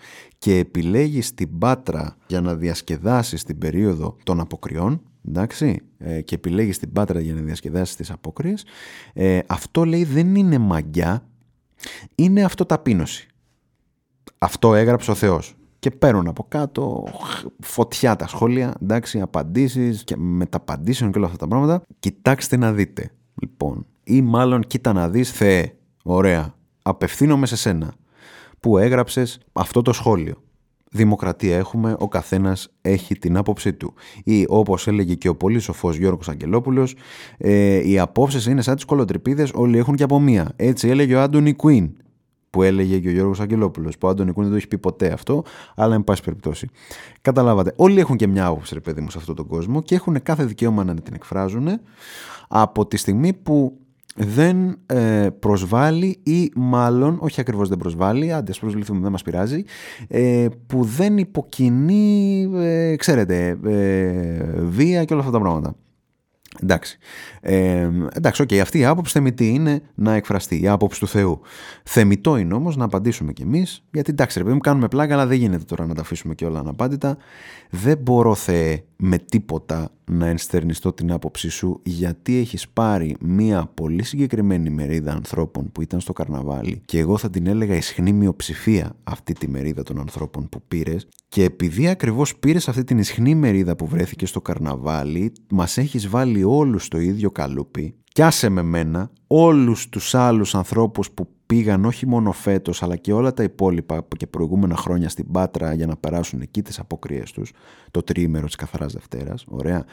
και επιλέγεις την Πάτρα για να διασκεδάσεις την περίοδο των αποκριών, εντάξει, ε, και επιλέγεις την Πάτρα για να διασκεδάσεις τις απόκριες, ε, αυτό λέει δεν είναι μαγιά, είναι αυτοταπείνωση. Αυτό έγραψε ο Θεός. Και παίρνουν από κάτω φωτιά τα σχόλια, εντάξει, απαντήσεις και μεταπαντήσεων και όλα αυτά τα πράγματα. Κοιτάξτε να δείτε, λοιπόν, ή μάλλον κοίτα να δεις, Θεέ, ωραία, απευθύνομαι σε σένα που έγραψες αυτό το σχόλιο. Δημοκρατία έχουμε, ο καθένας έχει την άποψή του. Ή όπως έλεγε και ο πολύ σοφός Γιώργος Αγγελόπουλος, ε, οι απόψεις είναι σαν τις κολοτρυπίδες, όλοι έχουν και από μία. Έτσι έλεγε ο Άντωνι Κουίν που έλεγε και ο Γιώργος Αγγελόπουλος, που ο Άντωνι Κουίν δεν το έχει πει ποτέ αυτό, αλλά εν πάση περιπτώσει. Καταλάβατε, όλοι έχουν και μια άποψη ρε παιδί μου σε αυτόν τον κόσμο και έχουν κάθε δικαίωμα να την εκφράζουν από τη στιγμή που δεν ε, προσβάλλει ή μάλλον, όχι ακριβώς δεν προσβάλλει, άντε ας προσβληθούμε δεν μας πειράζει, ε, που δεν υποκινεί, ε, ξέρετε, ε, βία και όλα αυτά τα πράγματα. Εντάξει. Ε, εντάξει, ok, okay, αυτή η άποψη θεμιτή είναι να εκφραστεί, η άποψη του Θεού. Θεμιτό είναι όμως να απαντήσουμε κι εμείς, γιατί εντάξει, ρε παιδί μου, κάνουμε πλάκα, αλλά δεν γίνεται τώρα να τα αφήσουμε και όλα αναπάντητα. Δεν μπορώ, Θεέ, με τίποτα να ενστερνιστώ την άποψή σου, γιατί έχεις πάρει μία πολύ συγκεκριμένη μερίδα ανθρώπων που ήταν στο καρναβάλι και εγώ θα την έλεγα ισχνή μειοψηφία αυτή τη μερίδα των ανθρώπων που πήρες. Και επειδή ακριβώς πήρες αυτή την ισχνή μερίδα που βρέθηκε στο καρναβάλι, μας έχεις βάλει όλους στο ίδιο καλούπι. Κι άσε με μένα όλους τους άλλους ανθρώπους που πήγαν όχι μόνο φέτος, αλλά και όλα τα υπόλοιπα και προηγούμενα χρόνια στην Πάτρα για να περάσουν εκεί τις αποκρίε τους, το τρίμερο της Καθαράς Δευτέρας. Ωραία.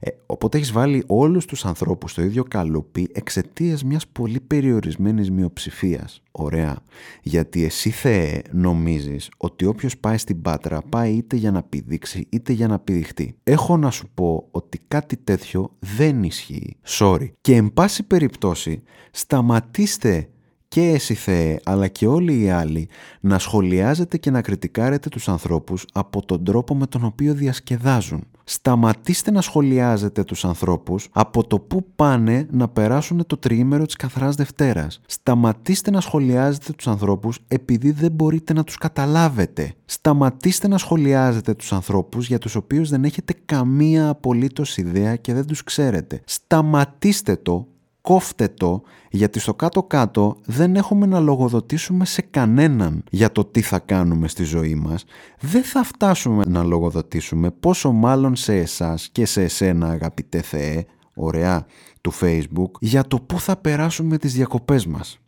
Ε, οπότε έχεις βάλει όλους τους ανθρώπους στο ίδιο καλούπι εξαιτίας μιας πολύ περιορισμένης μειοψηφίας. Ωραία. Γιατί εσύ, Θεέ, νομίζεις ότι όποιος πάει στην Πάτρα πάει είτε για να πηδήξει είτε για να πηδηχτεί. Έχω να σου πω ότι κάτι τέτοιο δεν ισχύει. Sorry. Και εν πάση περιπτώσει, σταματήστε και εσύ Θεέ αλλά και όλοι οι άλλοι να σχολιάζετε και να κριτικάρετε τους ανθρώπους από τον τρόπο με τον οποίο διασκεδάζουν. Σταματήστε να σχολιάζετε τους ανθρώπους από το που πάνε να περάσουν το τριήμερο της καθαράς Δευτέρας. Σταματήστε να σχολιάζετε τους ανθρώπους επειδή δεν μπορείτε να τους καταλάβετε. Σταματήστε να σχολιάζετε τους ανθρώπους για τους οποίους δεν έχετε καμία απολύτως ιδέα και δεν τους ξέρετε. Σταματήστε το κόφτε το γιατί στο κάτω-κάτω δεν έχουμε να λογοδοτήσουμε σε κανέναν για το τι θα κάνουμε στη ζωή μας. Δεν θα φτάσουμε να λογοδοτήσουμε πόσο μάλλον σε εσάς και σε εσένα αγαπητέ Θεέ, ωραία, του Facebook, για το πού θα περάσουμε τις διακοπές μας.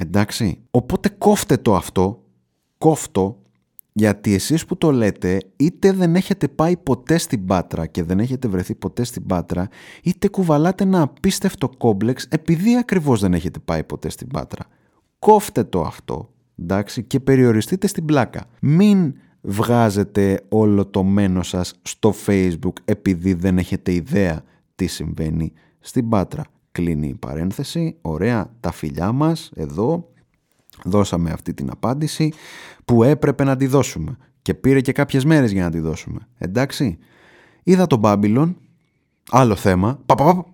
Εντάξει, οπότε κόφτε το αυτό, κόφτο γιατί εσείς που το λέτε είτε δεν έχετε πάει ποτέ στην Πάτρα και δεν έχετε βρεθεί ποτέ στην Πάτρα είτε κουβαλάτε ένα απίστευτο κόμπλεξ επειδή ακριβώς δεν έχετε πάει ποτέ στην Πάτρα. Κόφτε το αυτό εντάξει, και περιοριστείτε στην πλάκα. Μην βγάζετε όλο το μένο σας στο facebook επειδή δεν έχετε ιδέα τι συμβαίνει στην Πάτρα. Κλείνει η παρένθεση, ωραία, τα φιλιά μας εδώ δώσαμε αυτή την απάντηση που έπρεπε να τη δώσουμε και πήρε και κάποιες μέρες για να τη δώσουμε. Εντάξει, είδα τον Babylon, άλλο θέμα, παπαπαπ,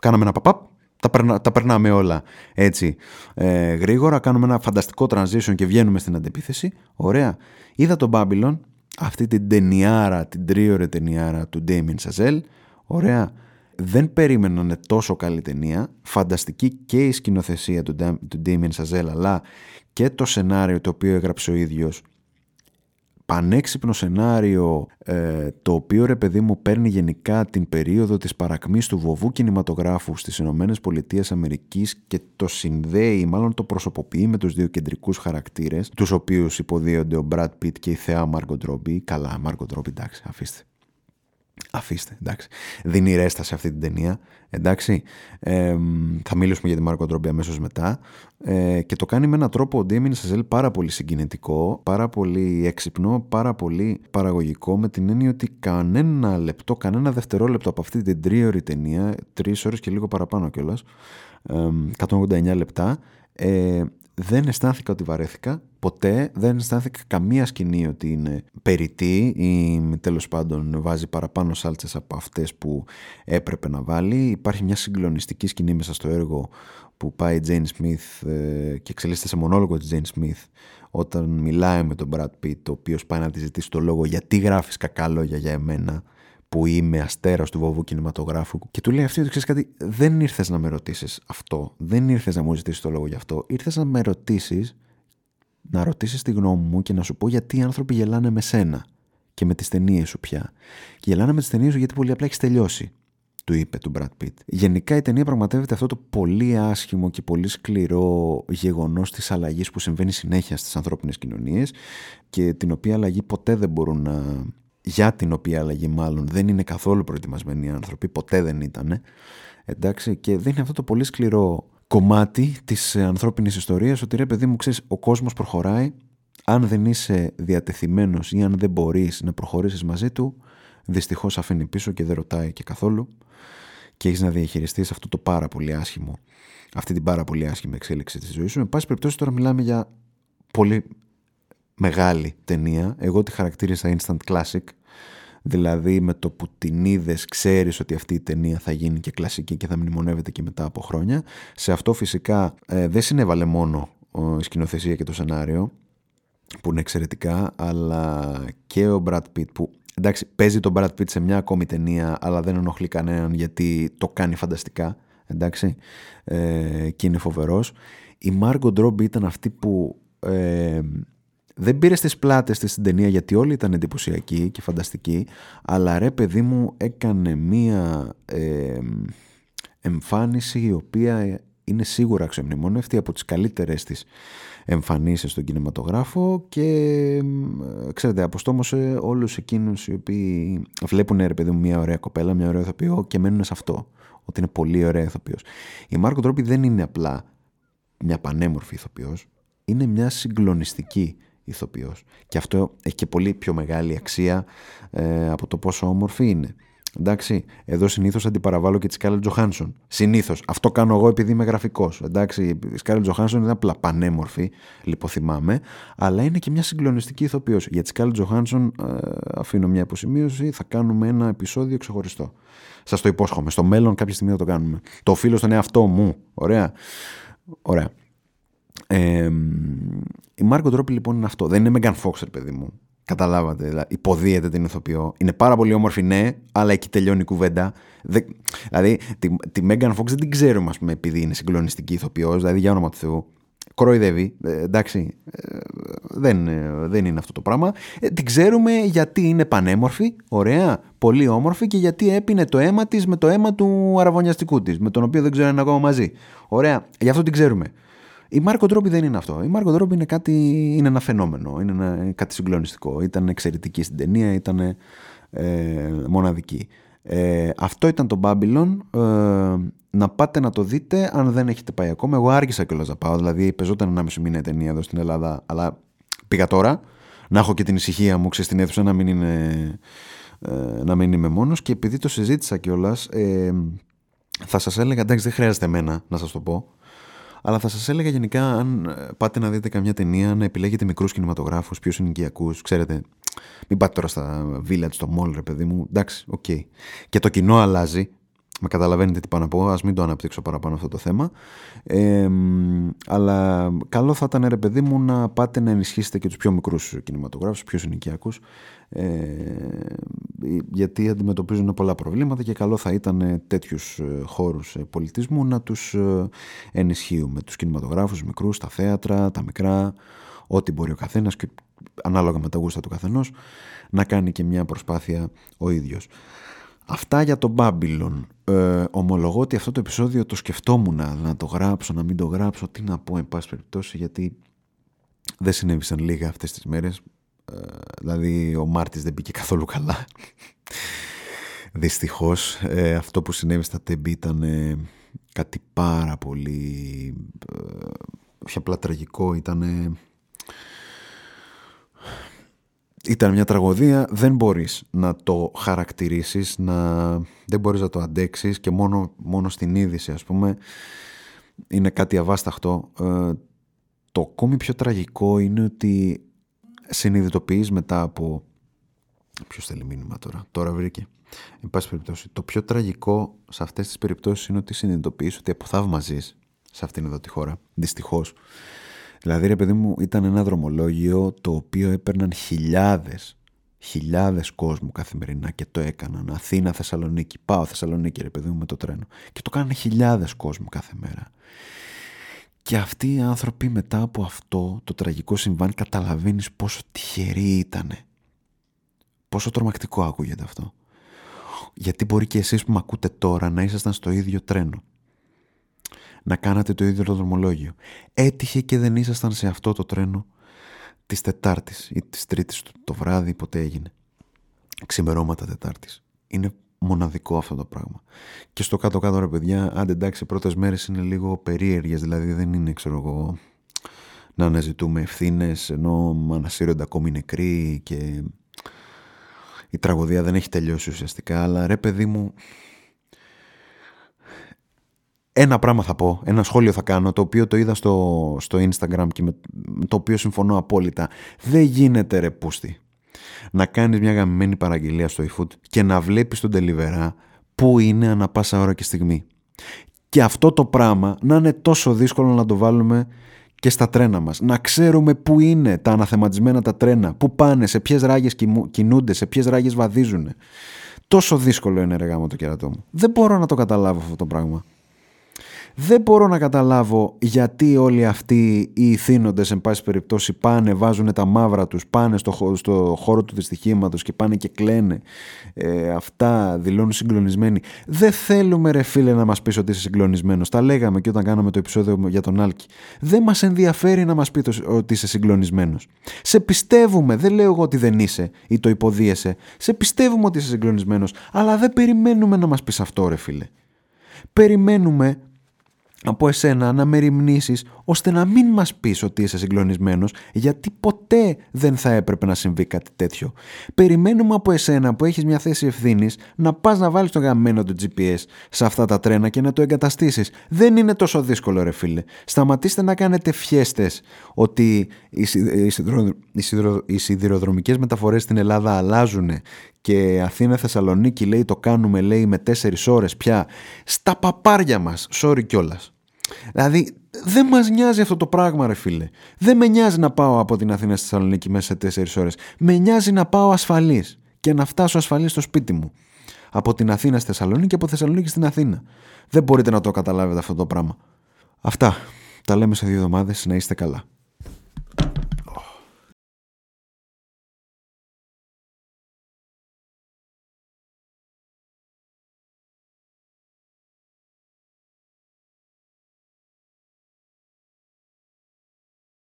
κάναμε ένα παπαπ, τα, περνα, τα περνάμε όλα έτσι ε, γρήγορα, κάνουμε ένα φανταστικό transition και βγαίνουμε στην αντεπίθεση, ωραία. Είδα τον Babylon, αυτή την ταινιάρα, την τρίωρη ταινιάρα του Damien Chazelle, ωραία, δεν περίμεναν τόσο καλή ταινία. Φανταστική και η σκηνοθεσία του, του Damien Chazelle αλλά και το σενάριο το οποίο έγραψε ο ίδιος. Πανέξυπνο σενάριο ε, το οποίο ρε παιδί μου παίρνει γενικά την περίοδο της παρακμής του βοβού κινηματογράφου στις Ηνωμένες Πολιτείες Αμερικής και το συνδέει, μάλλον το προσωποποιεί με τους δύο κεντρικούς χαρακτήρες τους οποίους υποδίονται ο Brad Pitt και η θεά Margot Robbie. Καλά Margot Robbie εντάξει αφήστε Αφήστε, εντάξει. Δίνει ρέστα σε αυτή την ταινία. Εντάξει. Ε, θα μιλήσουμε για τη Μάρκο Τρόμπι αμέσως μετά. Ε, και το κάνει με έναν τρόπο ο Ντέμιν Σαζέλ πάρα πολύ συγκινητικό, πάρα πολύ έξυπνο, πάρα πολύ παραγωγικό, με την έννοια ότι κανένα λεπτό, κανένα δευτερόλεπτο από αυτή την τρίωρη ταινία, τρεις ώρες και λίγο παραπάνω κιόλας, ε, 189 λεπτά, ε, δεν αισθάνθηκα ότι βαρέθηκα ποτέ, δεν αισθάνθηκα καμία σκηνή ότι είναι περιττή ή τέλος πάντων βάζει παραπάνω σάλτσες από αυτές που έπρεπε να βάλει. Υπάρχει μια συγκλονιστική σκηνή μέσα στο έργο που πάει η Jane Smith ε, και εξελίσσεται σε μονόλογο της Jane Smith όταν μιλάει με τον Brad Pitt ο οποίος πάει να τη ζητήσει το λόγο γιατί γράφεις κακά λόγια για εμένα που είμαι αστέρας του βοβού κινηματογράφου και του λέει αυτή ότι ξέρεις κάτι δεν ήρθες να με ρωτήσεις αυτό δεν ήρθες να μου ζητήσεις το λόγο γι' αυτό ήρθες να με ρωτήσεις να ρωτήσεις τη γνώμη μου και να σου πω γιατί οι άνθρωποι γελάνε με σένα και με τις ταινίες σου πια και γελάνε με τις ταινίες σου γιατί πολύ απλά έχεις τελειώσει του είπε του Brad Pitt. Γενικά η ταινία πραγματεύεται αυτό το πολύ άσχημο και πολύ σκληρό γεγονός της αλλαγής που συμβαίνει συνέχεια στις ανθρώπινες κοινωνίες και την οποία αλλαγή ποτέ δεν μπορούν να για την οποία αλλαγή μάλλον δεν είναι καθόλου προετοιμασμένοι οι άνθρωποι, ποτέ δεν ήταν. Εντάξει, και δεν είναι αυτό το πολύ σκληρό κομμάτι της ανθρώπινης ιστορίας ότι ρε παιδί μου ξέρεις ο κόσμος προχωράει αν δεν είσαι διατεθειμένος ή αν δεν μπορείς να προχωρήσεις μαζί του δυστυχώς αφήνει πίσω και δεν ρωτάει και καθόλου και έχεις να διαχειριστείς αυτό το πάρα πολύ άσχημο αυτή την πάρα πολύ άσχημη εξέλιξη της ζωής σου. Με πάση περιπτώσει τώρα μιλάμε για πολύ μεγάλη ταινία. Εγώ τη χαρακτήρισα instant classic. Δηλαδή με το που την είδες, ξέρεις ότι αυτή η ταινία θα γίνει και κλασική και θα μνημονεύεται και μετά από χρόνια. Σε αυτό φυσικά ε, δεν συνέβαλε μόνο η σκηνοθεσία και το σενάριο που είναι εξαιρετικά, αλλά και ο Brad Pitt που εντάξει παίζει τον Brad Pitt σε μια ακόμη ταινία αλλά δεν ενοχλεί κανέναν γιατί το κάνει φανταστικά εντάξει ε, και είναι φοβερός. Η Margot Robbie ήταν αυτή που ε, δεν πήρε στις πλάτες της στην ταινία γιατί όλοι ήταν εντυπωσιακοί και φανταστικοί αλλά ρε παιδί μου έκανε μία ε, εμφάνιση η οποία είναι σίγουρα αξιομνημόνευτη από τις καλύτερες της εμφανίσεις στον κινηματογράφο και ε, ξέρετε αποστόμωσε όλους εκείνους οι οποίοι βλέπουν ρε παιδί μου μια ωραία κοπέλα, μια ωραία ηθοποιό και μένουν σε αυτό ότι είναι πολύ ωραία ηθοποιός. Η Μάρκο Τρόπι δεν είναι απλά μια πανέμορφη ηθοποιός, είναι μια συγκλονιστική ηθοποιός και αυτό έχει και πολύ πιο μεγάλη αξία ε, από το πόσο όμορφη είναι. Εντάξει, εδώ συνήθως αντιπαραβάλλω και τη Σκάλετ Τζοχάνσον. Συνήθως. Αυτό κάνω εγώ επειδή είμαι γραφικός. Εντάξει, η Σκάλετ Τζοχάνσον είναι απλά πανέμορφη, λιποθυμάμαι, αλλά είναι και μια συγκλονιστική ηθοποιός. Για τη Σκάλετ Τζοχάνσον, ε, αφήνω μια υποσημείωση, θα κάνουμε ένα επεισόδιο ξεχωριστό. Σας το υπόσχομαι. Στο μέλλον, κάποια στιγμή θα το κάνουμε. Το οφείλω στον εαυτό μου. Ωραία. Ωραία. Ε, η Μάρκο Τρόπι λοιπόν είναι αυτό. Δεν είναι Megan Fox, παιδί μου. Καταλάβατε, δηλαδή, υποδίεται την ηθοποιό. Είναι πάρα πολύ όμορφη, ναι, αλλά εκεί τελειώνει η κουβέντα. Δε, δηλαδή, τη, τη Megan Fox δεν την ξέρουμε, ας πούμε, επειδή είναι συγκλονιστική ηθοποιός, δηλαδή για όνομα του Θεού. Κοροϊδεύει, ε, εντάξει, ε, δεν, ε, δεν είναι αυτό το πράγμα. Ε, την ξέρουμε γιατί είναι πανέμορφη, ωραία, πολύ όμορφη και γιατί έπινε το αίμα της με το αίμα του αραβωνιαστικού της, με τον οποίο δεν ξέρω αν είναι ακόμα μαζί. Ωραία, γι' αυτό την ξέρουμε. Η Μάρκο Τρόπι δεν είναι αυτό. Η Μάρκο Τρόπι είναι, κάτι, είναι ένα φαινόμενο, είναι ένα, κάτι συγκλονιστικό. Ήταν εξαιρετική στην ταινία, ήταν ε, μοναδική. Ε, αυτό ήταν το Babylon. Ε, να πάτε να το δείτε αν δεν έχετε πάει ακόμα. Εγώ άργησα κιόλας να πάω, δηλαδή παίζονταν ένα μισό μήνα η ταινία εδώ στην Ελλάδα, αλλά πήγα τώρα να έχω και την ησυχία μου, ξέρεις, στην αίθουσα να μην, είναι, ε, να μην είμαι μόνος και επειδή το συζήτησα κιόλας. Ε, θα σας έλεγα, εντάξει δεν χρειάζεται εμένα να σας το πω, αλλά θα σας έλεγα γενικά, αν ε, πάτε να δείτε καμιά ταινία, να επιλέγετε μικρούς κινηματογράφους, πιο συνοικιακούς. Ξέρετε, μην πάτε τώρα στα Village, στο mall, ρε παιδί μου. Εντάξει, ok. Okay. Και το κοινό αλλάζει. Με καταλαβαίνετε τι πάω να πω, ας μην το αναπτύξω παραπάνω αυτό το θέμα. Ε, αλλά καλό θα ήταν ρε παιδί μου να πάτε να ενισχύσετε και τους πιο μικρούς κινηματογράφους, πιο συνοικιακούς, ε, γιατί αντιμετωπίζουν πολλά προβλήματα και καλό θα ήταν τέτοιους ε, χώρους ε, πολιτισμού να τους ε, ενισχύουμε. Τους κινηματογράφους μικρούς, τα θέατρα, τα μικρά, ό,τι μπορεί ο καθένας και ανάλογα με τα γούστα του καθενός να κάνει και μια προσπάθεια ο ίδιος. Αυτά για το Babylon. Ε, ομολογώ ότι αυτό το επεισόδιο το σκεφτόμουν να το γράψω, να μην το γράψω, τι να πω εν πάση περιπτώσει γιατί δεν συνέβησαν λίγα αυτές τις μέρες. Ε, δηλαδή ο Μάρτης δεν μπήκε καθόλου καλά. Δυστυχώς ε, αυτό που συνέβη στα τέμπη ήταν ε, κάτι πάρα πολύ ε, όχι απλά τραγικό, ήταν ήταν μια τραγωδία, δεν μπορείς να το χαρακτηρίσεις, να... δεν μπορείς να το αντέξεις και μόνο, μόνο στην είδηση ας πούμε είναι κάτι αβάσταχτο. Ε, το ακόμη πιο τραγικό είναι ότι συνειδητοποιείς μετά από... Ποιος θέλει μήνυμα τώρα, τώρα βρήκε. Εν πάση περιπτώσει, το πιο τραγικό σε αυτές τις περιπτώσεις είναι ότι συνειδητοποιείς ότι αποθαύμαζεις σε αυτήν εδώ τη χώρα, δυστυχώς. Δηλαδή, ρε παιδί μου, ήταν ένα δρομολόγιο το οποίο έπαιρναν χιλιάδες, χιλιάδες κόσμου καθημερινά και το έκαναν. Αθήνα, Θεσσαλονίκη. Πάω Θεσσαλονίκη, ρε παιδί μου, με το τρένο. Και το κάνανε χιλιάδες κόσμου κάθε μέρα. Και αυτοί οι άνθρωποι μετά από αυτό το τραγικό συμβάν καταλαβαίνεις πόσο τυχεροί ήτανε. Πόσο τρομακτικό ακούγεται αυτό. Γιατί μπορεί και εσείς που με ακούτε τώρα να ήσασταν στο ίδιο τρένο να κάνατε το ίδιο δρομολόγιο. Έτυχε και δεν ήσασταν σε αυτό το τρένο της Τετάρτης ή της Τρίτης το βράδυ ποτέ έγινε. Ξημερώματα Τετάρτης. Είναι μοναδικό αυτό το πράγμα. Και στο κάτω-κάτω ρε παιδιά, αν εντάξει οι πρώτες μέρες είναι λίγο περίεργες, δηλαδή δεν είναι ξέρω εγώ να αναζητούμε ευθύνες ενώ ανασύρονται ακόμη νεκροί και η τραγωδία δεν έχει τελειώσει ουσιαστικά, αλλά ρε παιδί μου ένα πράγμα θα πω, ένα σχόλιο θα κάνω, το οποίο το είδα στο, στο Instagram και με, το οποίο συμφωνώ απόλυτα. Δεν γίνεται ρε πούστη να κάνεις μια γαμμένη παραγγελία στο eFood και να βλέπεις τον delivery που είναι ανα πάσα ώρα και στιγμή. Και αυτό το πράγμα να είναι τόσο δύσκολο να το βάλουμε και στα τρένα μας. Να ξέρουμε πού είναι τα αναθεματισμένα τα τρένα, πού πάνε, σε ποιες ράγες κινούνται, σε ποιες ράγες βαδίζουν. Τόσο δύσκολο είναι ρε γάμο το κερατό μου. Δεν μπορώ να το καταλάβω αυτό το πράγμα. Δεν μπορώ να καταλάβω γιατί όλοι αυτοί οι ηθήνοντες εν πάση περιπτώσει πάνε, βάζουν τα μαύρα τους, πάνε στο, χώρο, στο χώρο του δυστυχήματος και πάνε και κλαίνε. Ε, αυτά δηλώνουν συγκλονισμένοι. Δεν θέλουμε ρε φίλε να μας πεις ότι είσαι συγκλονισμένος. Τα λέγαμε και όταν κάναμε το επεισόδιο για τον Άλκη. Δεν μας ενδιαφέρει να μας πεις ότι είσαι συγκλονισμένος. Σε πιστεύουμε, δεν λέω εγώ ότι δεν είσαι ή το υποδίεσαι. Σε πιστεύουμε ότι είσαι συγκλονισμένος, αλλά δεν περιμένουμε να μας πεις αυτό ρε φίλε. Περιμένουμε από εσένα να μεριμνήσεις ώστε να μην μας πεις ότι είσαι συγκλονισμένος γιατί ποτέ δεν θα έπρεπε να συμβεί κάτι τέτοιο. Περιμένουμε από εσένα που έχεις μια θέση ευθύνης να πας να βάλεις το γαμμένο του GPS σε αυτά τα τρένα και να το εγκαταστήσεις. Δεν είναι τόσο δύσκολο ρε φίλε. Σταματήστε να κάνετε φιέστες ότι οι, σιδηρο... οι σιδηροδρομικές μεταφορές στην Ελλάδα αλλάζουν και Αθήνα Θεσσαλονίκη λέει το κάνουμε λέει με τέσσερις ώρες πια στα παπάρια μας, sorry κιόλας. Δηλαδή δεν μας νοιάζει αυτό το πράγμα ρε φίλε. Δεν με νοιάζει να πάω από την Αθήνα στη Θεσσαλονίκη μέσα σε τέσσερις ώρες. Με νοιάζει να πάω ασφαλής και να φτάσω ασφαλής στο σπίτι μου. Από την Αθήνα στη Θεσσαλονίκη και από Θεσσαλονίκη στην Αθήνα. Δεν μπορείτε να το καταλάβετε αυτό το πράγμα. Αυτά. Τα λέμε σε δύο εβδομάδες. Να είστε καλά.